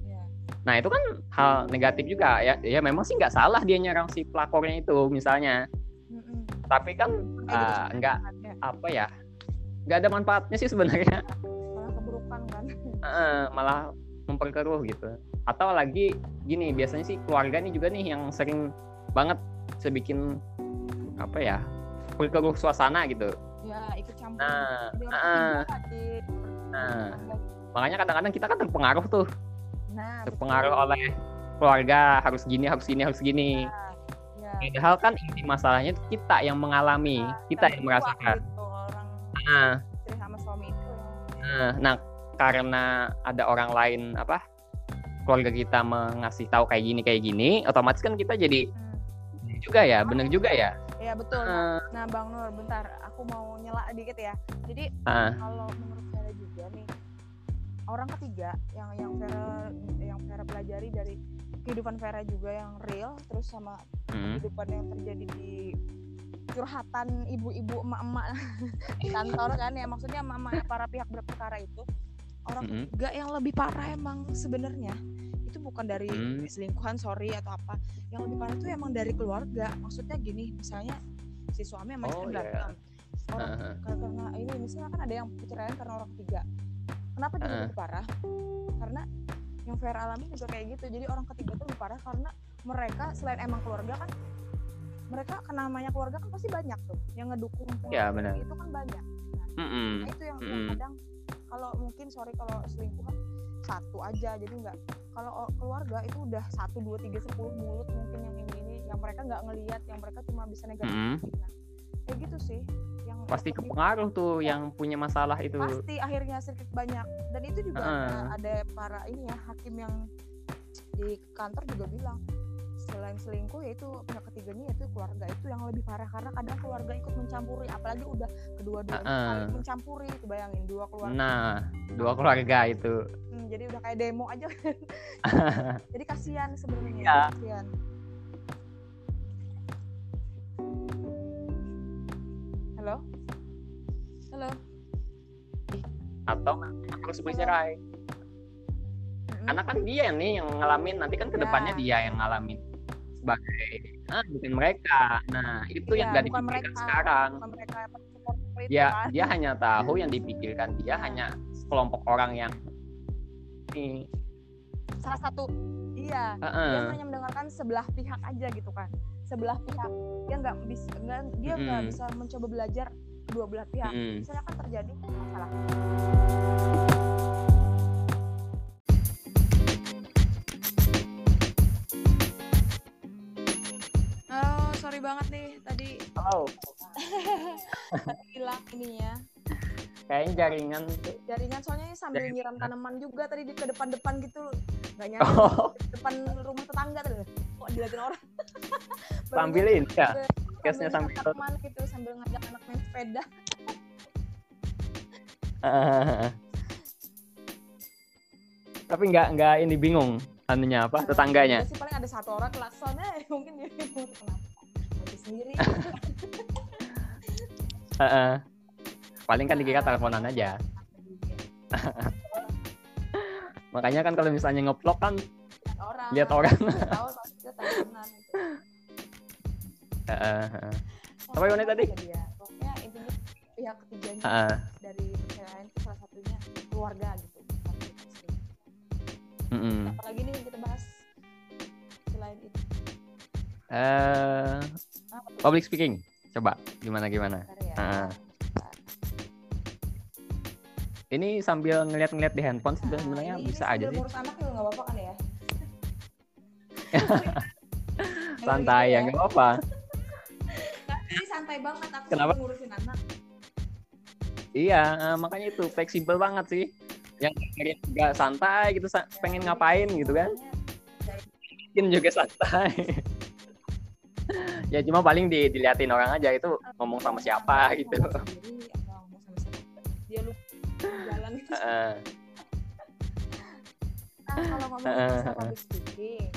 Speaker 2: Ya.
Speaker 1: nah itu kan hal negatif juga ya. Ya memang sih nggak salah dia nyerang si pelakornya itu misalnya.
Speaker 2: Mm-mm.
Speaker 1: tapi kan uh, nggak
Speaker 2: ya.
Speaker 1: apa ya nggak ada manfaatnya sih sebenarnya.
Speaker 2: Malah keburukan kan.
Speaker 1: Uh, malah memperkeruh gitu. Atau lagi gini biasanya sih keluarga nih juga nih yang sering banget sebikin apa ya perkeruh suasana gitu
Speaker 2: ya ikut campur.
Speaker 1: Nah, ah.
Speaker 2: ketiga hati.
Speaker 1: Nah. makanya kadang-kadang kita kan terpengaruh tuh.
Speaker 2: Nah
Speaker 1: terpengaruh
Speaker 2: betul.
Speaker 1: oleh keluarga harus gini harus gini harus gini.
Speaker 2: Ya
Speaker 1: padahal kan inti masalahnya itu kita yang mengalami kita yang merasakan.
Speaker 2: gitu, orang
Speaker 1: nah,
Speaker 2: istri sama suami itu.
Speaker 1: Nah nah karena ada orang lain apa keluarga kita mengasih tahu kayak gini kayak gini otomatis kan kita jadi
Speaker 2: hmm.
Speaker 1: juga ya bener juga ya.
Speaker 2: Ya betul.
Speaker 1: Ah.
Speaker 2: nah bang Nur bentar aku mau nyela dikit ya jadi
Speaker 1: Ah.
Speaker 2: kalau menurut Vera juga nih orang ketiga yang yang Vera yang Vera pelajari dari kehidupan Vera juga yang real terus sama
Speaker 1: Hmm.
Speaker 2: kehidupan yang terjadi di curhatan ibu-ibu emak-emak di kantor kan ya maksudnya emak-emak para pihak berperkara itu orang
Speaker 1: Mm-mm.
Speaker 2: ketiga yang lebih parah emang sebenarnya itu bukan dari
Speaker 1: Hmm.
Speaker 2: selingkuhan sorry atau apa yang lebih parah itu emang dari keluarga maksudnya gini misalnya si suami sama istri
Speaker 1: Oh, iya.
Speaker 2: berantem orang
Speaker 1: Heeh.
Speaker 2: karena ini misalnya kan ada yang perceraian karena orang ketiga kenapa dia
Speaker 1: Heeh.
Speaker 2: lebih parah karena yang Vera alami juga kayak gitu jadi orang ketiga tuh lebih parah karena mereka selain emang keluarga kan mereka kan namanya keluarga kan pasti banyak tuh yang ngedukung
Speaker 1: Ya, benar.
Speaker 2: itu kan banyak
Speaker 1: Mm-mm.
Speaker 2: nah itu yang,
Speaker 1: Mm-mm.
Speaker 2: kadang kalau mungkin sorry kalau selingkuh kan satu aja jadi nggak kalau keluarga itu udah satu dua tiga sepuluh mulut mungkin yang ini ini yang mereka nggak ngelihat yang mereka cuma bisa negatif
Speaker 1: Mm-mm.
Speaker 2: nah, kayak gitu sih yang
Speaker 1: pasti kepengaruh tuh yang punya masalah itu.
Speaker 2: Pasti akhirnya sedikit banyak. Dan itu juga ada,
Speaker 1: Heeh.
Speaker 2: ada para ini ya hakim yang di kantor juga bilang selain selingkuh yaitu pihak ketiganya yaitu keluarga. Itu yang lebih parah karena kadang keluarga ikut mencampuri apalagi udah kedua-duanya
Speaker 1: Heeh.
Speaker 2: saling mencampuri itu bayangin dua keluarga.
Speaker 1: Nah dua keluarga itu.
Speaker 2: Hmm, jadi udah kayak demo aja. Jadi kasihan sebenarnya
Speaker 1: Iya.
Speaker 2: kasihan halo? Halo.
Speaker 1: Atau harus bercerai
Speaker 2: Mm-mm.
Speaker 1: karena kan dia nih yang ngalamin nanti kan ke depannya
Speaker 2: Ya.
Speaker 1: dia yang ngalamin sebagai ah, bukan mereka. Nah itu yang
Speaker 2: Iya,
Speaker 1: nggak dipikirkan
Speaker 2: mereka.
Speaker 1: sekarang.
Speaker 2: Bukan mereka yang
Speaker 1: dia
Speaker 2: kan.
Speaker 1: dia hanya tahu yang dipikirkan. Dia hanya kelompok orang yang ini.
Speaker 2: Salah satu iya.
Speaker 1: Heeh.
Speaker 2: dia hanya mendengarkan sebelah pihak aja gitu kan sebelah pihak. Dia nggak bisa nggak dia nggak
Speaker 1: Mm-mm.
Speaker 2: bisa mencoba belajar kedua belah pihak.
Speaker 1: Mm.
Speaker 2: misalnya kan terjadi masalah. Oh, sorry banget nih tadi
Speaker 1: oh
Speaker 2: hilang ininya
Speaker 1: kayaknya jaringan.
Speaker 2: Jaringan soalnya ini sambil
Speaker 1: Jaringan.
Speaker 2: nyiram tanaman juga tadi di ke depan-depan gitu. Nggak nyampe
Speaker 1: oh.
Speaker 2: depan rumah tetangga tadi kok dilihatin orang? Baru
Speaker 1: sambil
Speaker 2: gua
Speaker 1: ini ya?
Speaker 2: nyiram
Speaker 1: sambil
Speaker 2: tanaman gitu sambil ngajak anak main sepeda.
Speaker 1: Tapi nggak nggak ini bingung anunya apa tetangganya?
Speaker 2: Udah sih paling ada satu orang klaksonnya mungkin dia bingung kenapa. Sendiri.
Speaker 1: Heeh. Paling kan dikira teleponan aja makanya kan kalau misalnya ngeplok kan
Speaker 2: orang
Speaker 1: lihat orang
Speaker 2: tahu.
Speaker 1: Apa yang tadi?
Speaker 2: Pokoknya intinya pihak ketiganya
Speaker 1: Heeh.
Speaker 2: dari perceraian itu salah satunya keluarga gitu istri.
Speaker 1: Mm-mm.
Speaker 2: apalagi nih yang kita bahas selain itu
Speaker 1: Eh,
Speaker 2: tuh?
Speaker 1: public speaking coba gimana gimana
Speaker 2: ya.
Speaker 1: Ah. Ini sambil ngeliat-ngeliat di handphone
Speaker 2: Nah,
Speaker 1: sebenarnya
Speaker 2: ini-
Speaker 1: bisa aja sih.
Speaker 2: ngurus anak nggak apa-apa kan ya?
Speaker 1: Santai ya nggak apa-apa.
Speaker 2: Ini santai banget aku
Speaker 1: Kenapa?
Speaker 2: ngurusin anak.
Speaker 1: iya eh, makanya itu fleksibel banget sih. Yang juga santai gitu sa- pengen ngapain gitu kan. Bikin juga santai. Ya cuma paling di, diliatin orang aja itu ngomong sama siapa gitu.
Speaker 2: Sendiri gitu.
Speaker 1: Heeh.
Speaker 2: Nah, kalau ngomongin masalah
Speaker 1: eh,
Speaker 2: public speaking,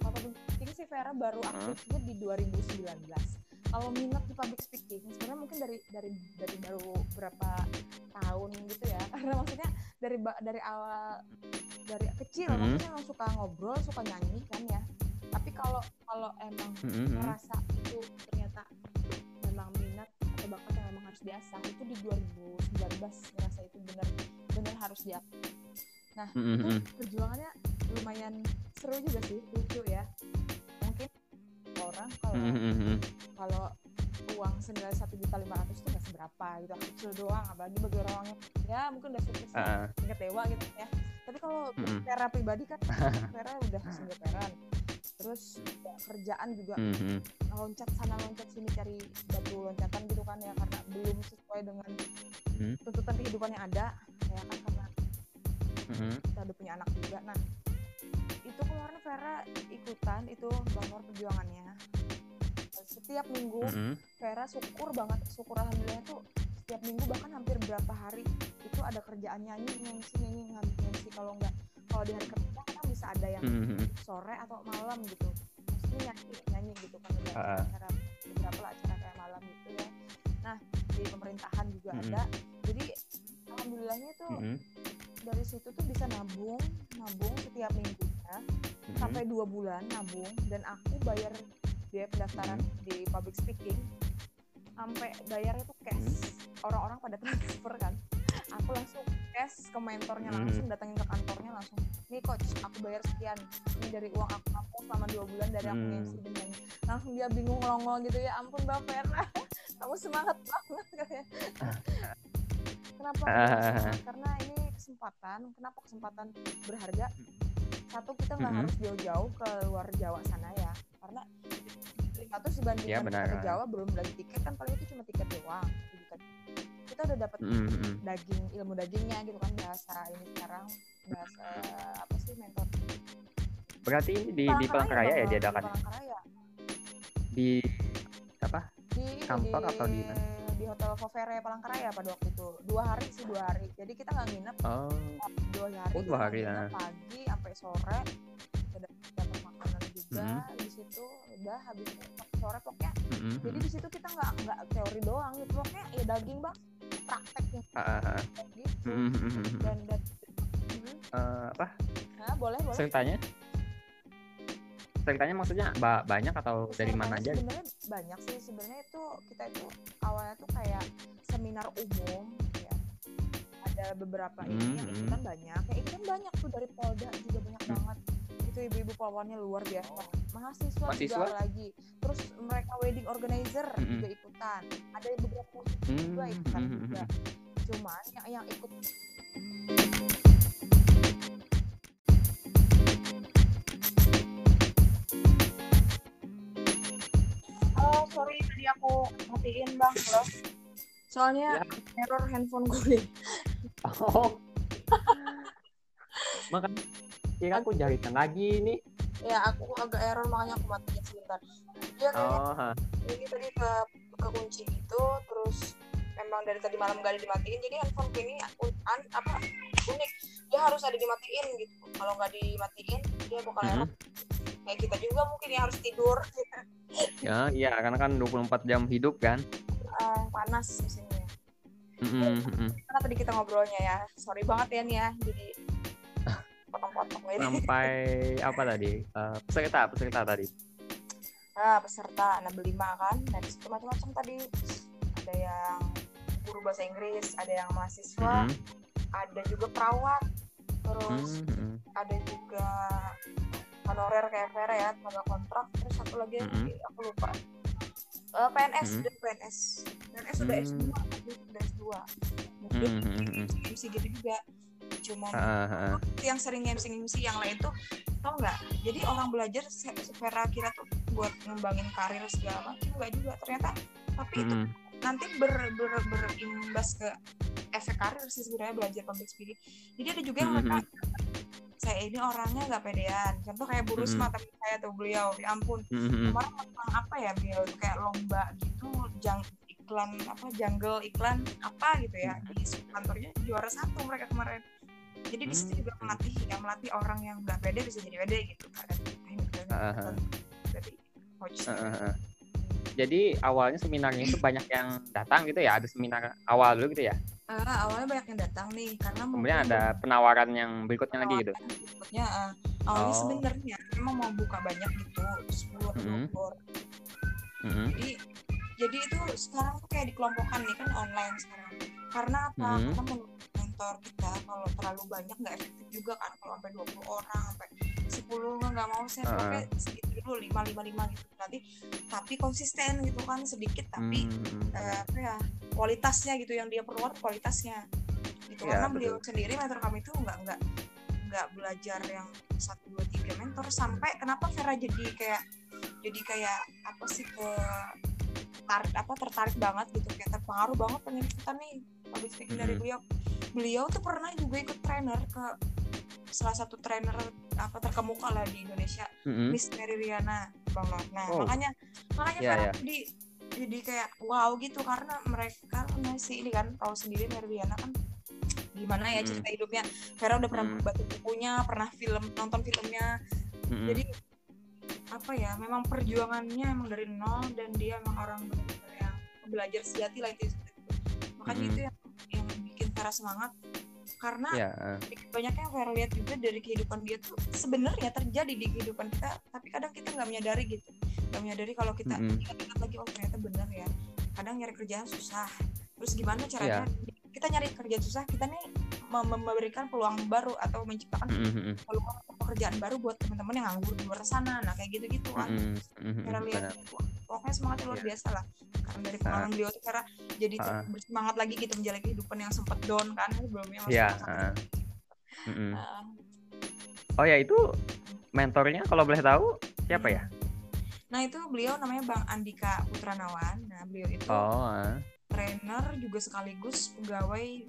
Speaker 2: kalau public speaking sih Vera baru aktifnya di 2019 kalau minat di public speaking sebenarnya mungkin dari dari dari baru berapa tahun gitu ya karena maksudnya dari dari awal dari kecil mm -hmm. maksudnya emang suka ngobrol suka nyanyi kan ya tapi kalau kalau emang mm -hmm. merasa itu ternyata bakat yang memang harus diasah itu di 2019 merasa itu benar benar harus diakui nah mm -hmm. itu perjuangannya lumayan seru juga sih lucu ya mungkin orang kalau mm -hmm. kalau uang senilai satu juta lima ratus itu nggak seberapa gitu kecil doang apalagi bagi orang yang ya mungkin udah sukses uh. tingkat dewa gitu ya tapi kalau mm -hmm. Pribadi kan Vera udah parent terus ya, kerjaan juga mm -hmm. loncat sana loncat sini cari batu loncatan gitu kan ya karena belum sesuai dengan mm -hmm. tuntutan kehidupan yang ada ya kan karena mm -hmm. kita udah punya anak juga nah itu kemarin Vera ikutan itu bangor perjuangannya setiap minggu mm -hmm. Vera syukur banget syukur alhamdulillah tuh setiap minggu bahkan hampir berapa hari itu ada kerjaan nyanyi nyanyi nyanyi nyanyi kalau nggak kalau di hari kerja bisa ada yang mm -hmm. sore atau malam gitu maksudnya nyanyi nyanyi gitu kan ada uh. acara beberapa lah acara kayak malam gitu ya nah di pemerintahan juga mm -hmm. ada jadi alhamdulillahnya tuh mm -hmm. dari situ tuh bisa nabung nabung setiap minggunya mm -hmm. sampai dua bulan nabung dan aku bayar biaya pendaftaran hmm. di public speaking sampai bayarnya tuh cash hmm. orang-orang pada transfer kan aku langsung cash ke mentornya hmm. langsung datangin ke kantornya langsung nih coach aku bayar sekian. Ini dari uang aku aku selama dua bulan dari aku dan nyanyi langsung dia bingung ngomong gitu ya ampun mbak Verna kamu semangat banget. Kayak kenapa karena ini kesempatan kenapa kesempatan berharga? Satu kita nggak harus jauh-jauh ke luar Jawa sana ya karena 500 dibandingkan ya, benar. ke Jawa belum lagi tiket kan paling itu cuma tiket doang kita udah dapat mm -hmm. daging ilmu dagingnya gitu kan bahasa ini sekarang bahasa apa sih mentor?
Speaker 1: Berarti ini di di Palangkaraya ya diadakan? di Palangkaraya. Di apa?
Speaker 2: Di
Speaker 1: kampak atau di mana?
Speaker 2: di hotel Fovere Palangkaraya pada waktu itu. Dua hari sih dua hari. Jadi kita nggak nginep. Oh. dua hari
Speaker 1: oh, dua hari ya.
Speaker 2: pagi sampai sore. Ada dapat makanan juga mm -hmm. di situ udah habis sore pokoknya. Mm-hmm. jadi di situ kita nggak nggak teori doang gitu pokoknya ya daging bang. Prakteknya. Uh, gitu mm-hmm. dan dan
Speaker 1: uh, apa?
Speaker 2: Nah, boleh boleh.
Speaker 1: Sering tanya. Sering tanya maksudnya ba banyak atau dari mana aja?
Speaker 2: sebenarnya banyak sih. Sebenarnya itu kita itu awalnya tuh kayak seminar umum ya. Ada beberapa mm-hmm. ini yang ikutan banyak. Ya ikutan banyak tuh dari Polda juga banyak mm-hmm. banget itu ibu-ibu pelawannya luar biasa mahasiswa, mahasiswa juga lagi terus mereka wedding organizer mm -hmm. juga ikutan ada beberapa mm -hmm. juga ikutan mm -hmm. juga cuman yang yang ikut Oh, sorry tadi aku matiin bang loh. Soalnya ya. error handphone gue.
Speaker 1: Oh. Makanya kira aku jarikan lagi nih
Speaker 2: ya aku agak error makanya aku matiin sebentar. Dia kayak oh, ini tadi ke ke kunci gitu terus memang dari tadi malam gak ada dimatiin jadi handphone ini an, apa unik. Dia harus ada dimatiin gitu. Kalau nggak dimatiin dia bakal mm -hmm. error. Kayak kita juga mungkin ya harus tidur.
Speaker 1: Ya iya karena kan 24 jam hidup kan.
Speaker 2: Uh, panas di sini. Mm -hmm. karena tadi kita ngobrolnya ya sorry banget ya nih ya jadi potong-potong
Speaker 1: ini. Sampai apa tadi? Uh, peserta, peserta tadi.
Speaker 2: Nah, peserta ada berlima kan. Dan itu macam-macam tadi. Ada yang guru bahasa Inggris, ada yang mahasiswa, mm -hmm. ada juga perawat, terus mm -hmm. ada juga honorer kayak Vera ya, tenaga kontrak, terus satu lagi mm -hmm. aku lupa. Uh, PNS, mm -hmm. PNS. PNS sudah mm -hmm. S2, sudah S2. Mungkin mm -hmm. Gitu juga cuma uh, uh. yang sering MC MC yang lain tuh tau nggak jadi orang belajar secara kira tuh buat ngembangin karir segala macam nggak juga ternyata tapi mm. itu nanti ber, ber, berimbas ke efek karir sih sebenarnya belajar public speaking jadi ada juga yang mm -hmm. saya ini orangnya nggak pedean contoh kayak Bu Rusma mm -hmm. saya tuh beliau ya ampun mm -hmm. kemarin apa ya beliau kayak lomba gitu jang iklan apa jungle iklan apa gitu ya di kantornya juara satu mereka kemarin jadi di situ juga hmm. melatih ya melatih orang yang nggak pede bisa jadi pede gitu kan uh-huh. dari coach
Speaker 1: jadi awalnya seminarnya itu banyak yang datang gitu ya ada seminar awal dulu gitu ya
Speaker 2: uh, awalnya banyak yang datang nih karena
Speaker 1: kemudian ada penawaran yang berikutnya lagi gitu
Speaker 2: berikutnya uh, awalnya oh. sebenarnya memang mau buka banyak gitu 10 mm -hmm. mm -hmm. jadi jadi itu sekarang tuh kayak dikelompokkan nih kan online sekarang karena apa mm -hmm. karena mentor kita kalau terlalu banyak nggak efektif juga kan kalau sampai 20 orang sampai 10 nggak mau saya uh. pakai segitu dulu lima lima lima gitu nanti tapi konsisten gitu kan sedikit tapi hmm. uh, apa ya kualitasnya gitu yang dia perlu kualitasnya gitu ya, karena betul. beliau sendiri mentor kami itu nggak nggak nggak belajar yang satu dua tiga mentor sampai kenapa Vera jadi kayak jadi kayak apa sih ke tarik apa tertarik banget gitu kayak terpengaruh banget pengen ikutan nih public speaking -hmm. dari beliau beliau tuh pernah juga ikut trainer ke salah satu trainer apa terkemuka lah di Indonesia mm-hmm. Miss Mary Riana bang nah oh. makanya makanya yeah, yeah. jadi jadi kayak wow gitu karena mereka masih ini kan tahu sendiri Mary Riana kan gimana ya mm. cerita hidupnya Vera udah pernah mm. baca bukunya pernah film nonton filmnya mm. jadi apa ya memang perjuangannya emang dari nol dan dia emang orang yang belajar sejati lah itu makanya mm. itu yang yang bikin Vera semangat karena yeah. Ya, banyak yang Vera lihat juga dari kehidupan dia tuh sebenarnya terjadi di kehidupan kita tapi kadang kita nggak menyadari gitu nggak menyadari kalau kita mm -hmm. ingat lagi oh ternyata benar ya kadang nyari kerjaan susah terus gimana caranya yeah. Kita nyari kerjaan susah kita nih memberikan peluang baru atau menciptakan mm -hmm. peluang pekerjaan baru buat teman-teman yang nganggur di luar sana. Nah kayak gitu-gitu kan. Mm -hmm. Vera lihat pokoknya semangatnya luar yeah. biasa lah. Karena dari pengalaman uh, beliau tuh karena jadi uh, bersemangat lagi gitu menjalani kehidupan yang sempat down kan sebelumnya masih
Speaker 1: yeah, uh, mm -hmm. uh, oh ya itu mentornya kalau boleh tahu siapa ya?
Speaker 2: Nah itu beliau namanya bang Andika Putranawan nah beliau itu oh, uh. Trainer juga sekaligus pegawai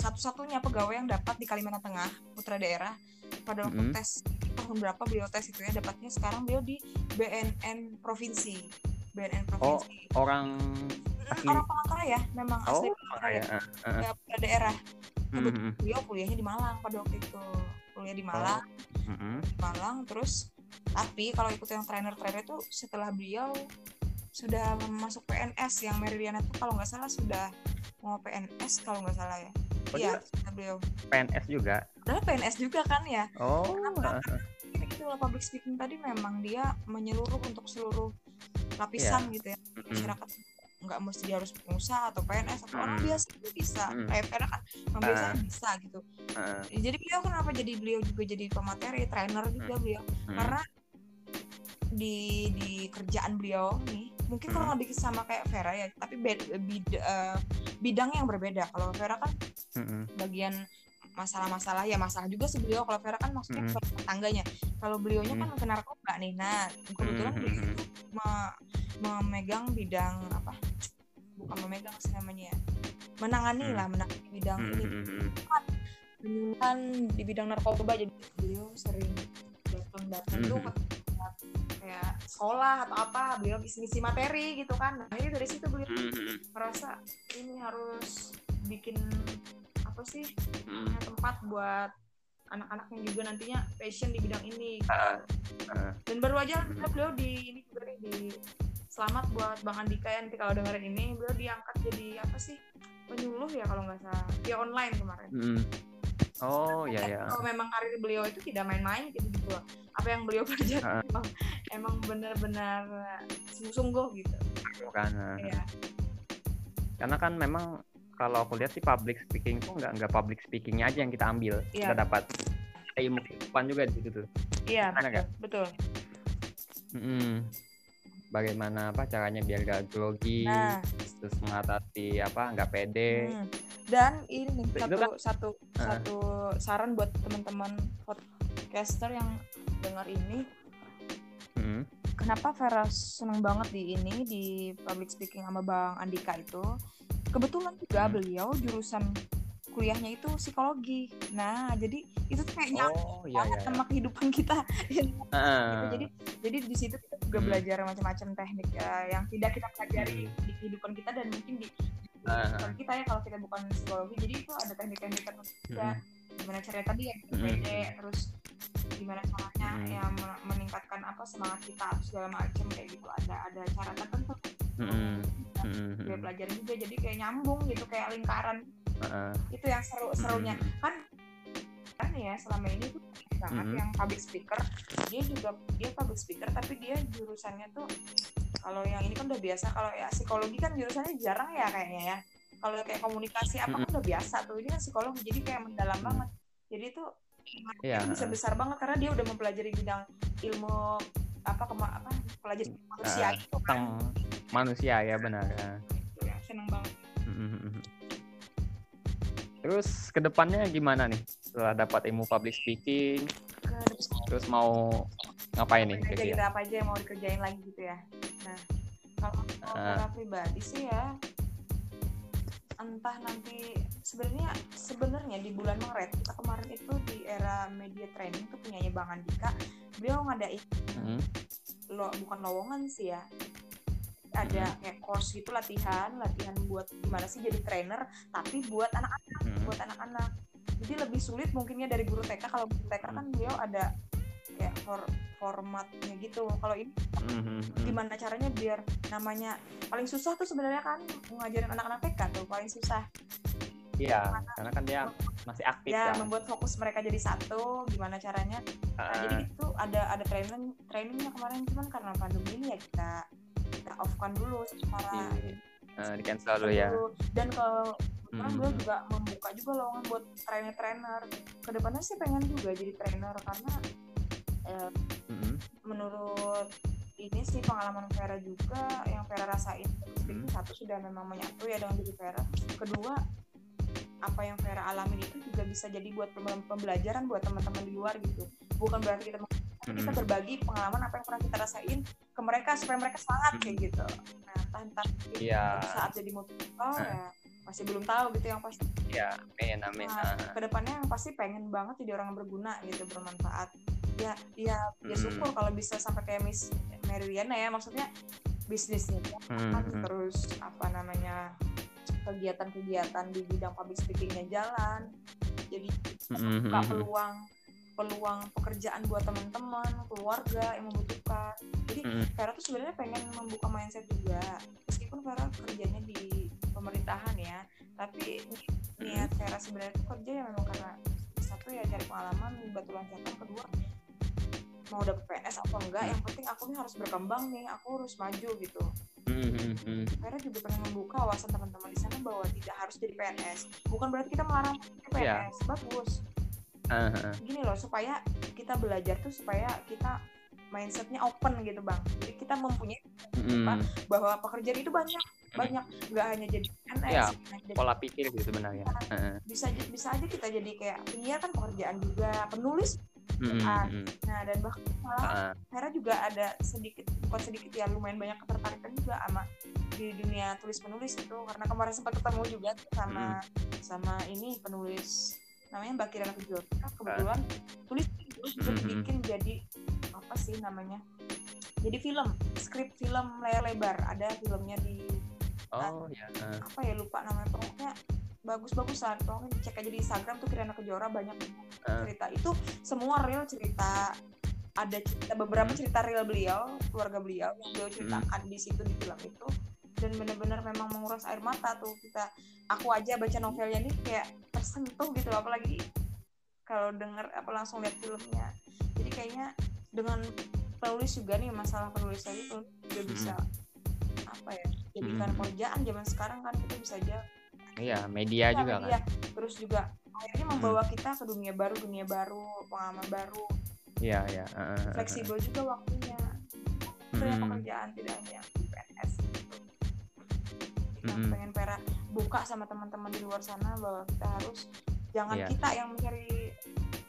Speaker 2: satu-satunya pegawai yang dapat di Kalimantan Tengah putra daerah pada waktu mm -hmm. tes tahun berapa beliau tes itu ya dapatnya sekarang beliau di BNN provinsi BNN
Speaker 1: oh, provinsi oh, orang
Speaker 2: asli. orang Palangkaraya memang oh, asli Palangkaraya uh, uh. ya, pada daerah mm -hmm. beliau kuliahnya di Malang pada waktu itu kuliah di Malang oh. mm -hmm. di Malang terus tapi kalau ikut yang trainer-trainer itu setelah beliau sudah masuk PNS yang Meridiana itu kalau nggak salah sudah mau PNS kalau nggak salah ya
Speaker 1: oh, iya beliau PNS juga
Speaker 2: adalah PNS juga kan ya
Speaker 1: oh Kenapa?
Speaker 2: Karena itu public speaking tadi memang dia menyeluruh untuk seluruh lapisan yeah. gitu ya masyarakat nggak mesti dia harus pengusaha atau PNS atau mm. orang biasa bisa mm. kayak karena kan orang biasa uh. bisa gitu uh. jadi beliau kenapa jadi beliau juga jadi pemateri trainer juga mm. beliau mm. karena di di kerjaan beliau nih mungkin hmm. kurang lebih sama kayak Vera ya tapi bid, uh, bidang yang berbeda kalau Vera kan hmm. bagian masalah-masalah ya masalah juga sih beliau kalau Vera kan maksudnya mm. tetangganya kalau beliaunya mm. kan kena narkoba nih nah kebetulan mm. beliau itu me memegang bidang apa bukan memegang sih namanya ya menangani mm. lah menangani bidang mm. ini penyuluhan di bidang narkoba jadi beliau sering datang-datang mm. tuh kayak sekolah atau apa beliau ngisi materi gitu kan nah ini dari situ beliau mm. merasa ini harus bikin apa sih hmm. tempat buat anak-anak yang juga nantinya passion di bidang ini uh, uh. dan baru aja hmm. beliau di ini juga nih di selamat buat bang Andika ya nanti kalau dengerin ini beliau diangkat jadi apa sih penyuluh ya kalau nggak salah dia online kemarin hmm.
Speaker 1: Oh iya ya
Speaker 2: kalau memang karir beliau itu tidak main-main gitu gitu apa yang beliau kerja uh. emang emang benar-benar sungguh-sungguh gitu
Speaker 1: uh. ya. karena kan memang kalau aku lihat sih public speaking tuh nggak nggak public speakingnya aja yang kita ambil yeah. kita dapat ilmu kehidupan juga di situ tuh
Speaker 2: iya yeah, betul, betul.
Speaker 1: Mm-hmm. bagaimana apa caranya biar gak grogi nah. terus mengatasi apa nggak pede hmm.
Speaker 2: Dan ini satu kan, satu uh. satu saran buat teman-teman podcaster yang dengar ini hmm. kenapa Vera seneng banget di ini di public speaking sama Bang Andika itu kebetulan juga hmm. beliau jurusan kuliahnya itu psikologi. Nah, jadi itu tuh kayak nyambung oh, iya, banget iya. sama kehidupan kita. uh. Jadi jadi di situ kita juga hmm. belajar macam-macam teknik uh, yang tidak kita pelajari hmm. di kehidupan kita dan mungkin di, di uh. kita ya kalau kita bukan psikologi. Jadi itu ada teknik-teknik tertentu juga. Hmm. Gimana caranya tadi ya hmm. terus gimana caranya hmm. ya meningkatkan apa semangat kita segala macam kayak gitu ada ada cara tertentu hmm. Hmm. gue pelajarin juga jadi kayak nyambung gitu kayak lingkaran uh. itu yang seru serunya hmm. kan kan ya selama ini tuh banget hmm. yang public speaker dia juga dia public speaker tapi dia jurusannya tuh kalau yang ini kan udah biasa kalau ya psikologi kan jurusannya jarang ya kayaknya ya. Kalau kayak komunikasi apa kan udah biasa tuh ini kan psikologi jadi kayak mendalam banget. Jadi itu yeah. bisa besar banget karena dia udah mempelajari bidang ilmu apa kema apa pelajari manusia uh, itu
Speaker 1: kan manusia ya benar
Speaker 2: ya, seneng banget.
Speaker 1: Terus ke depannya gimana nih setelah dapat ilmu public speaking? Terus mau ngapain nih
Speaker 2: jadi apa aja yang mau dikerjain lagi gitu ya nah kalau uh. pribadi sih ya entah nanti sebenarnya sebenarnya di bulan Maret kita kemarin itu di era media training tuh punyanya Bang Andika beliau ngadain hmm. lo bukan lowongan sih ya ada hmm. kayak course gitu latihan latihan buat gimana sih jadi trainer tapi buat anak-anak hmm. buat anak-anak jadi lebih sulit mungkinnya dari guru TK kalau guru TK kan hmm. beliau ada kayak for formatnya gitu. Kalau ini mm-hmm. gimana caranya biar namanya paling susah tuh sebenarnya kan ngajarin anak-anak TK tuh paling susah.
Speaker 1: Iya karena kan dia masih aktif
Speaker 2: ya kan? membuat fokus mereka jadi satu gimana caranya? Uh. nah, jadi itu ada ada training trainingnya kemarin cuman karena pandemi ini ya kita kita off kan dulu secara
Speaker 1: di, uh, di cancel dulu ya.
Speaker 2: Dan kalau sekarang hmm. gue juga membuka juga lowongan buat trainer-trainer. Ke depannya sih pengen juga jadi trainer karena eh, hmm. menurut ini sih pengalaman Vera juga yang Vera rasain hmm. satu sudah memang menyatu ya dengan diri Vera kedua apa yang Vera alami itu juga bisa jadi buat pembelajaran buat teman-teman di luar gitu bukan berarti kita hmm. kita berbagi pengalaman apa yang pernah kita rasain ke mereka supaya mereka semangat kayak gitu nah entah yeah. saat jadi motivator nah. ya masih belum tahu gitu yang pasti
Speaker 1: ya amin amin nah,
Speaker 2: ah. ke depannya yang pasti pengen banget jadi orang yang berguna gitu bermanfaat ya ya ya syukur hmm. kalau bisa sampai kayak Miss Meriana ya maksudnya bisnisnya hmm. kan hmm. terus apa namanya kegiatan-kegiatan di bidang public speakingnya jalan jadi hmm. buka hmm, peluang peluang pekerjaan buat teman-teman keluarga yang membutuhkan jadi mm. Vera tuh sebenarnya pengen membuka mindset juga meskipun Vera kerjanya di pemerintahan ya tapi niat Vera sebenarnya kerja ya memang karena satu ya cari pengalaman batu loncatan kedua mau dapet PNS atau enggak yang penting aku nih harus berkembang nih aku harus maju gitu mm-hmm. Karena juga pengen membuka wawasan teman-teman di sana bahwa tidak harus jadi PNS bukan berarti kita melarang PNS yeah. bagus uh-huh. gini loh supaya kita belajar tuh supaya kita mindsetnya open gitu bang jadi kita mempunyai mm. bahwa pekerjaan itu banyak banyak nggak hanya jadi PNS
Speaker 1: ya, jadi, pola pikir gitu sebenarnya
Speaker 2: uh-huh. bisa bisa aja kita jadi kayak penyiar kan pekerjaan juga penulis Mm-hmm. Nah dan bahkan malah uh. Hera juga ada sedikit bukan sedikit ya lumayan banyak ketertarikan juga sama di dunia tulis penulis itu karena kemarin sempat ketemu juga sama mm. sama ini penulis namanya Mbak Kirana Kejora kebetulan uh. tulis terus juga mm-hmm. bikin jadi apa sih namanya jadi film skrip film layar lebar ada filmnya di
Speaker 1: oh uh, ya uh.
Speaker 2: apa ya lupa namanya pokoknya bagus-bagusan tolong cek aja di Instagram tuh Kirana Kejora banyak uh. cerita itu semua real cerita ada cerita beberapa hmm. cerita real beliau keluarga beliau yang beliau ceritakan hmm. di situ di film itu dan benar-benar memang menguras air mata tuh kita aku aja baca novelnya ini kayak tersentuh gitu apalagi kalau denger apa langsung lihat filmnya jadi kayaknya dengan penulis juga nih masalah penulis tadi tuh juga bisa hmm. apa ya jadikan hmm. pekerjaan zaman sekarang kan kita bisa aja
Speaker 1: Iya, media ya, juga media. kan.
Speaker 2: Terus juga akhirnya membawa hmm. kita ke dunia baru, dunia baru, pengalaman baru.
Speaker 1: Iya, iya. Uh,
Speaker 2: Fleksibel juga waktunya. Itu hmm. pekerjaan tidak hanya PNS gitu. Kita hmm. pengen pera buka sama teman-teman di luar sana bahwa kita harus jangan yeah. kita yang mencari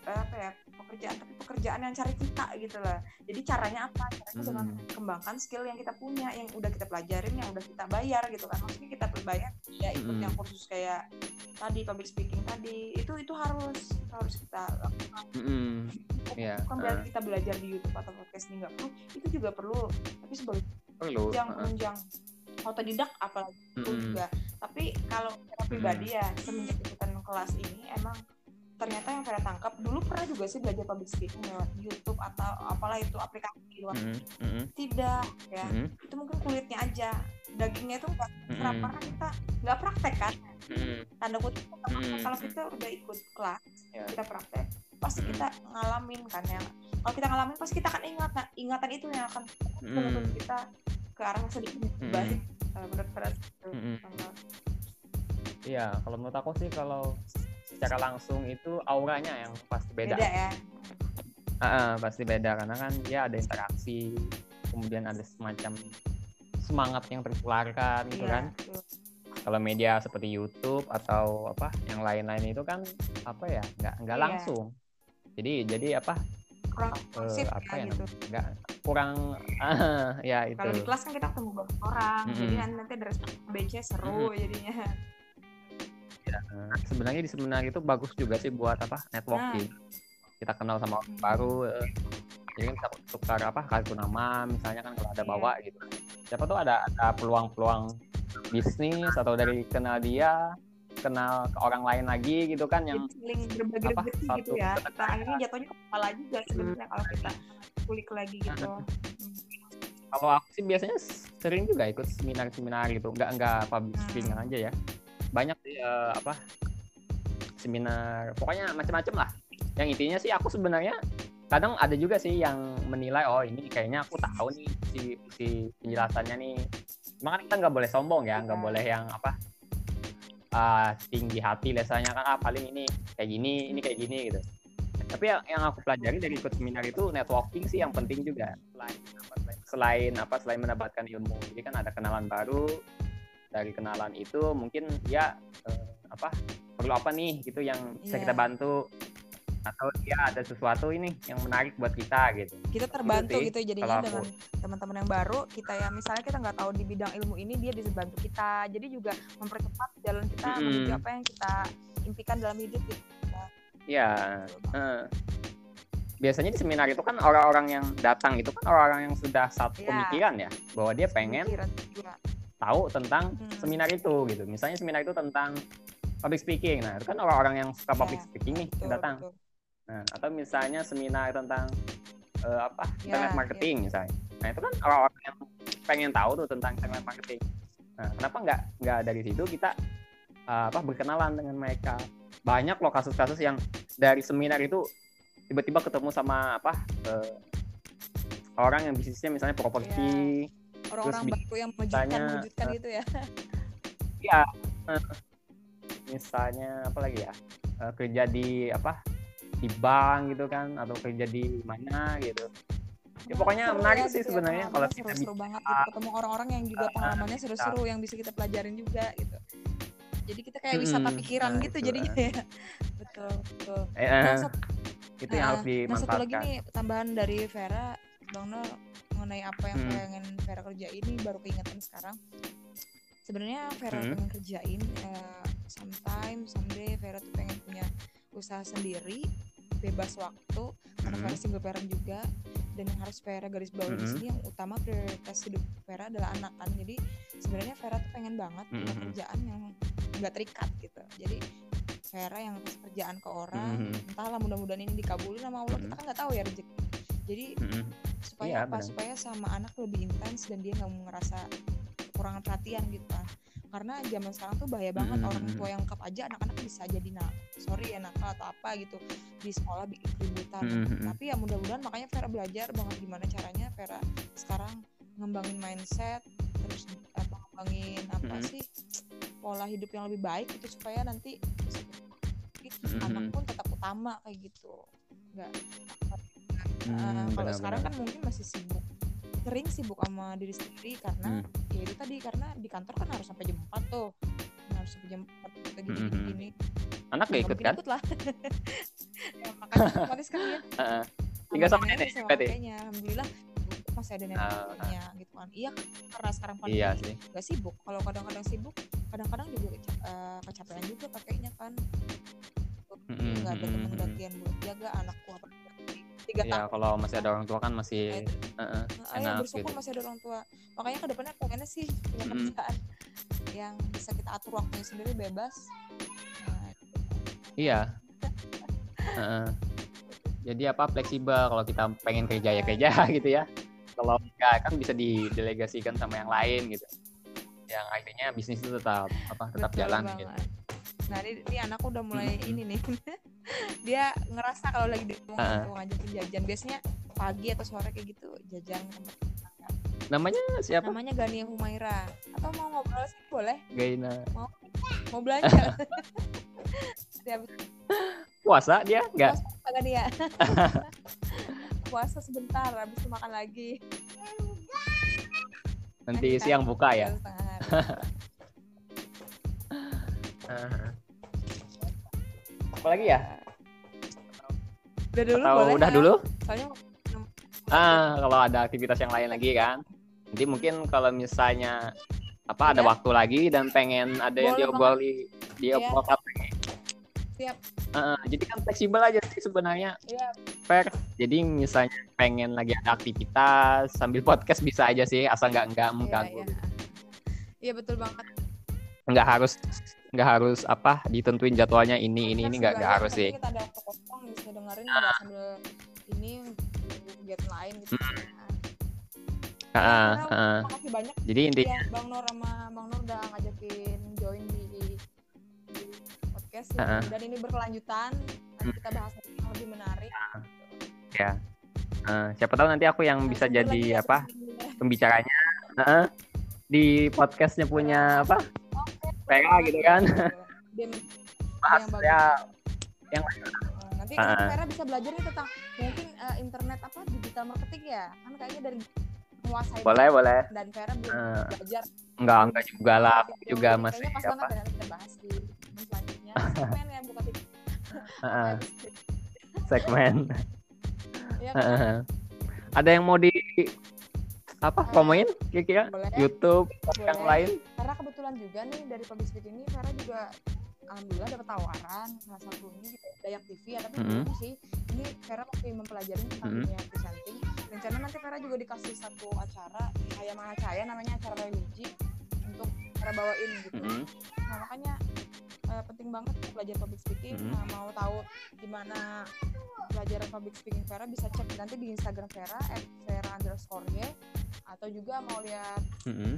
Speaker 2: apa ya pekerjaan tapi pekerjaan yang cari kita gitu lah jadi caranya apa caranya hmm. dengan kembangkan skill yang kita punya yang udah kita pelajarin yang udah kita bayar gitu kan maksudnya kita berbayar ya ikut hmm. yang kursus kayak tadi public speaking tadi itu itu harus harus kita lakukan hmm. yeah. bukan berarti uh. kita belajar di YouTube atau podcast ini nggak perlu itu juga perlu tapi sebagai
Speaker 1: perlu
Speaker 2: penunjang uh. penunjang otodidak apalagi mm -hmm. juga tapi kalau pribadi ya semenjak ikutan kelas ini emang ternyata yang Vera tangkap dulu pernah juga sih belajar public speaking lewat YouTube atau apalah itu aplikasi di luar mm -hmm. tidak ya mm -hmm. itu mungkin kulitnya aja dagingnya itu nggak mm -hmm. karena kita nggak praktek kan mm -hmm. tanda kutip mm -hmm. kalau kita udah ikut kelas yeah. kita praktek pasti mm -hmm. kita ngalamin kan ya kalau kita ngalamin pasti kita akan ingat nah, ingatan itu yang akan menuntut mm -hmm. kita ke arah sedikit mm -hmm. baik uh, menurut Vera mm -hmm.
Speaker 1: Iya, kalau menurut aku sih kalau secara langsung itu auranya yang pasti beda.
Speaker 2: Beda ya.
Speaker 1: Uh, pasti beda karena kan dia ada interaksi, kemudian ada semacam semangat yang tertularkan gitu iya, kan. Kalau media seperti YouTube atau apa yang lain-lain itu kan apa ya nggak nggak iya. langsung. Jadi jadi apa?
Speaker 2: Kurang uh, apa ya, gitu.
Speaker 1: nggak kurang uh, ya itu.
Speaker 2: Kalau di kelas kan kita ketemu banyak orang, mm -hmm. jadi kan nanti ada respon BC seru mm -hmm. jadinya
Speaker 1: ya sebenarnya di seminar itu bagus juga sih buat apa networking nah. kita kenal sama orang hmm. baru eh, jadi kan kita tukar apa kartu nama misalnya kan kalau ada iya. bawa gitu siapa tuh ada ada peluang-peluang bisnis atau dari kenal dia kenal ke orang lain lagi gitu kan yang
Speaker 2: link berbagi apa, gitu ya kita akhirnya jatuhnya ke kepala juga sebenarnya hmm. kalau kita kulik lagi gitu hmm.
Speaker 1: kalau aku sih biasanya sering juga ikut seminar-seminar gitu nggak nggak public speaking hmm. aja ya uh, apa seminar pokoknya macam-macam lah. Yang intinya sih aku sebenarnya kadang ada juga sih yang menilai oh ini kayaknya aku tahu nih si si penjelasannya nih. Makanya kita nggak boleh sombong ya nggak iya. boleh yang apa uh, tinggi hati lesanya kan ah paling ini kayak gini ini kayak gini gitu. Tapi yang, yang aku pelajari dari ikut seminar itu networking sih yang penting juga. Selain apa selain apa selain mendapatkan ilmu. Jadi kan ada kenalan baru dari kenalan itu mungkin dia uh, apa perlu apa nih gitu yang bisa yeah. kita bantu atau dia ada sesuatu ini yang menarik buat kita gitu.
Speaker 2: Kita terbantu gitu, gitu jadinya dengan teman-teman yang baru kita ya misalnya kita nggak tahu di bidang ilmu ini dia bisa bantu kita. Jadi juga mempercepat jalan kita mm -hmm. menuju apa yang kita impikan dalam hidup gitu.
Speaker 1: Iya. Uh, biasanya di seminar itu kan orang-orang yang datang itu kan orang-orang yang sudah satu yeah. pemikiran ya bahwa dia pengen tahu tentang hmm. seminar itu gitu. Misalnya seminar itu tentang public speaking. Nah, itu kan orang-orang yang suka public yeah. speaking nih betul, datang. Betul. Nah, atau misalnya seminar tentang uh, apa? Yeah, internet marketing yeah. misalnya. Nah, itu kan orang-orang yang pengen tahu tuh tentang internet marketing. Nah, kenapa nggak nggak dari situ kita uh, apa berkenalan dengan mereka? Banyak loh kasus-kasus yang dari seminar itu tiba-tiba ketemu sama apa? Uh, orang yang bisnisnya misalnya properti yeah
Speaker 2: orang-orang baru yang mewujudkan mewujudkan uh, gitu ya.
Speaker 1: Iya uh, misalnya apa lagi ya? Uh, kerja di apa? Di bank gitu kan atau kerja di mana gitu. Ya pokoknya seru menarik ya, sih ya, sebenarnya ya, kalau
Speaker 2: seru, seru banget gitu. ketemu orang-orang yang juga pengalamannya seru-seru yang bisa kita pelajarin juga gitu. Jadi kita kayak wisata hmm, pikiran nah, gitu jadinya ya. Betul betul.
Speaker 1: Eh, nah, so, itu yang harus dimanfaatkan nah satu
Speaker 2: lagi nih tambahan dari Vera Bang Nol mengenai apa yang hmm. pengen Vera kerjain ini baru keingetan sekarang sebenarnya Vera hmm. pengen kerjain uh, sometime someday Vera tuh pengen punya usaha sendiri bebas waktu karena hmm. Vera single parent juga dan yang harus Vera garis bawah hmm. di sini yang utama prioritas hidup Vera adalah anak kan jadi sebenarnya Vera tuh pengen banget hmm. punya kerjaan yang nggak terikat gitu jadi Vera yang kerjaan ke orang hmm. entahlah mudah-mudahan ini dikabulin sama Allah hmm. kita kan nggak tahu ya rezeki jadi hmm supaya iya, apa bener. supaya sama anak lebih intens dan dia nggak ngerasa kekurangan perhatian gitu kan karena zaman sekarang tuh bahaya banget mm -hmm. orang tua yang lengkap aja anak-anak bisa jadi nak sorry ya nakal atau apa gitu di sekolah bikin keributan mm -hmm. tapi ya mudah-mudahan makanya Vera belajar banget gimana caranya Vera sekarang ngembangin mindset terus apa ngembangin apa mm -hmm. sih pola hidup yang lebih baik itu supaya nanti -hmm. Anak pun tetap utama kayak gitu. Nggak Hmm, uh, kalau sekarang kan mungkin masih sibuk. Sering sibuk sama diri sendiri karena hmm. ya itu tadi karena di kantor kan harus sampai jam 4 tuh. Harus sampai jam 4 kita gini hmm. gini.
Speaker 1: Anak gak ikut kan?
Speaker 2: ikut lah ya, makanya otomatis kan dia uh,
Speaker 1: tinggal sama nenek
Speaker 2: kayaknya alhamdulillah masih ada neneknya uh, gitu kan. Iya karena sekarang pandemi iya sih. gak sibuk. Kalau kadang-kadang sibuk kadang-kadang juga uh, kecapean juga pakainya kan nggak mm -hmm. ada teman gantian buat jaga anakku apa
Speaker 1: tiga ya, kalau masih ada orang tua kan masih uh, uh,
Speaker 2: enak bersyukur gitu. masih ada orang tua. Makanya ke depannya pengennya sih punya mm -hmm. kerjaan yang bisa kita atur waktunya sendiri bebas.
Speaker 1: Nah, iya. Uh, jadi apa fleksibel kalau kita pengen kerja ya kerja gitu ya. Kalau enggak kan bisa didelegasikan sama yang lain gitu. Yang akhirnya bisnis itu tetap apa tetap Betul jalan banget. gitu
Speaker 2: nah ini, ini anakku udah mulai ini nih. Dia ngerasa kalau lagi di rumah uh. ngajakin jajan. Biasanya pagi atau sore kayak gitu jajan.
Speaker 1: Namanya siapa?
Speaker 2: Namanya Gania Humaira. Atau mau ngobrol sih boleh.
Speaker 1: Gaina.
Speaker 2: Mau mau belanja.
Speaker 1: Puasa dia? Enggak
Speaker 2: puasa dia. Puasa sebentar habis itu makan lagi.
Speaker 1: Nanti Nanti siang buka ya lagi ya
Speaker 2: udah dulu
Speaker 1: Atau
Speaker 2: boleh
Speaker 1: udah ya? dulu
Speaker 2: soalnya
Speaker 1: ah kalau ada aktivitas yang lain lagi kan nanti mungkin kalau misalnya apa ada ya. waktu lagi dan pengen ada Boleh yang diobroli diobrolkan ya.
Speaker 2: siap
Speaker 1: uh, jadi kan fleksibel aja sih sebenarnya ya. fair jadi misalnya pengen lagi ada aktivitas sambil podcast bisa aja sih asal nggak nggak iya, mengganggu
Speaker 2: iya ya. betul banget
Speaker 1: nggak harus nggak harus apa ditentuin jadwalnya ini ini ini nggak nggak harus sih
Speaker 2: kita ada waktu kosong bisa dengerin nah. sambil ini lain gitu hmm.
Speaker 1: Uh, uh, uh.
Speaker 2: Makasih banyak.
Speaker 1: Jadi intinya
Speaker 2: ya, Bang Nur sama Bang Nur udah ngajakin join di, di podcast uh, uh. dan ini berkelanjutan. Nanti hmm. kita bahas yang lebih menarik. Uh,
Speaker 1: ya. Uh, siapa tahu nanti aku yang nah, bisa jadi apa pembicaranya uh, di podcastnya punya apa? Okay. gitu kan. bahas ya yang
Speaker 2: nanti uh, Vera bisa belajar nih tentang mungkin uh, internet apa digital marketing ya. Kan kayaknya dari menguasai
Speaker 1: boleh boleh.
Speaker 2: Dan Vera belum uh, belajar.
Speaker 1: Enggak enggak juga lah. Aku juga masih
Speaker 2: pas apa? Banget kita bahas di selanjutnya. Segmen ya bukan di
Speaker 1: uh, segmen. Ya, uh, ada yang mau di apa promoin kira-kira YouTube boleh. yang lain
Speaker 2: karena kebetulan juga nih dari public speaking ini Vera juga alhamdulillah dapat tawaran salah satunya di Dayak TV ya tapi mm -hmm. sih ini Vera masih mempelajari tentang mm -hmm. presenting rencana nanti Vera juga dikasih satu acara kayak mana cahaya namanya acara religi untuk Vera bawain gitu mm -hmm. nah makanya uh, penting banget belajar public speaking mm -hmm. nah, mau tahu gimana belajar public speaking Vera bisa cek nanti di Instagram Vera at Vera underscore y atau juga mau lihat mm -hmm.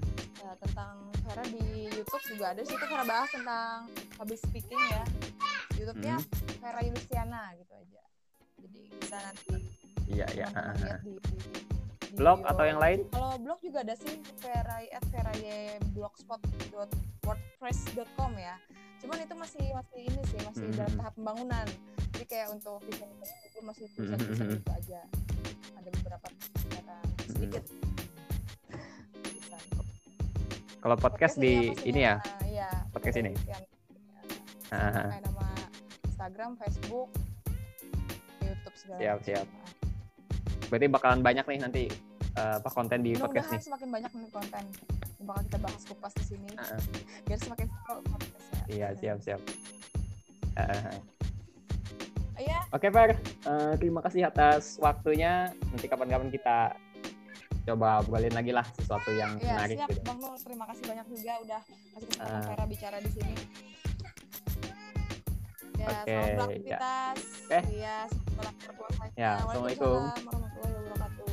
Speaker 2: uh, tentang Vera di YouTube juga ada sih itu Vera bahas tentang public speaking ya YouTube-nya mm -hmm. Vera Yulistiana gitu aja jadi bisa nanti
Speaker 1: iya iya lihat di, di, di blog video. atau yang lain
Speaker 2: kalau blog juga ada sih Vera at blogspot.wordpress.com ya cuman itu masih masih ini sih masih mm -hmm. dalam tahap pembangunan jadi kayak untuk desain itu masih tulisan tulisan mm -hmm. itu aja ada beberapa cara sedikit mm -hmm
Speaker 1: kalau podcast, podcast di ini ya,
Speaker 2: ya
Speaker 1: podcast ini.
Speaker 2: Yang, ya, kayak nama Instagram, Facebook, YouTube segala.
Speaker 1: Siap siap. Berarti bakalan banyak nih nanti uh, apa konten di
Speaker 2: Mudah
Speaker 1: podcast nih.
Speaker 2: Semakin banyak nih konten yang bakal kita bahas kupas di sini. Uh. Biar semakin seru podcastnya.
Speaker 1: Iya siap siap. Uh -huh.
Speaker 2: Iya.
Speaker 1: Oke, okay, Fer. Uh, terima kasih atas waktunya. Nanti kapan-kapan kita coba obrolin lagi lah sesuatu yang
Speaker 2: ya,
Speaker 1: menarik
Speaker 2: siap, gitu. Bang Nur, terima kasih banyak juga udah kasih kesempatan uh, Vera bicara di sini. Ya, Oke. Okay. Selamat.
Speaker 1: Ya. Eh.
Speaker 2: Iya, ya.
Speaker 1: Ya, Assalamualaikum warahmatullahi wabarakatuh.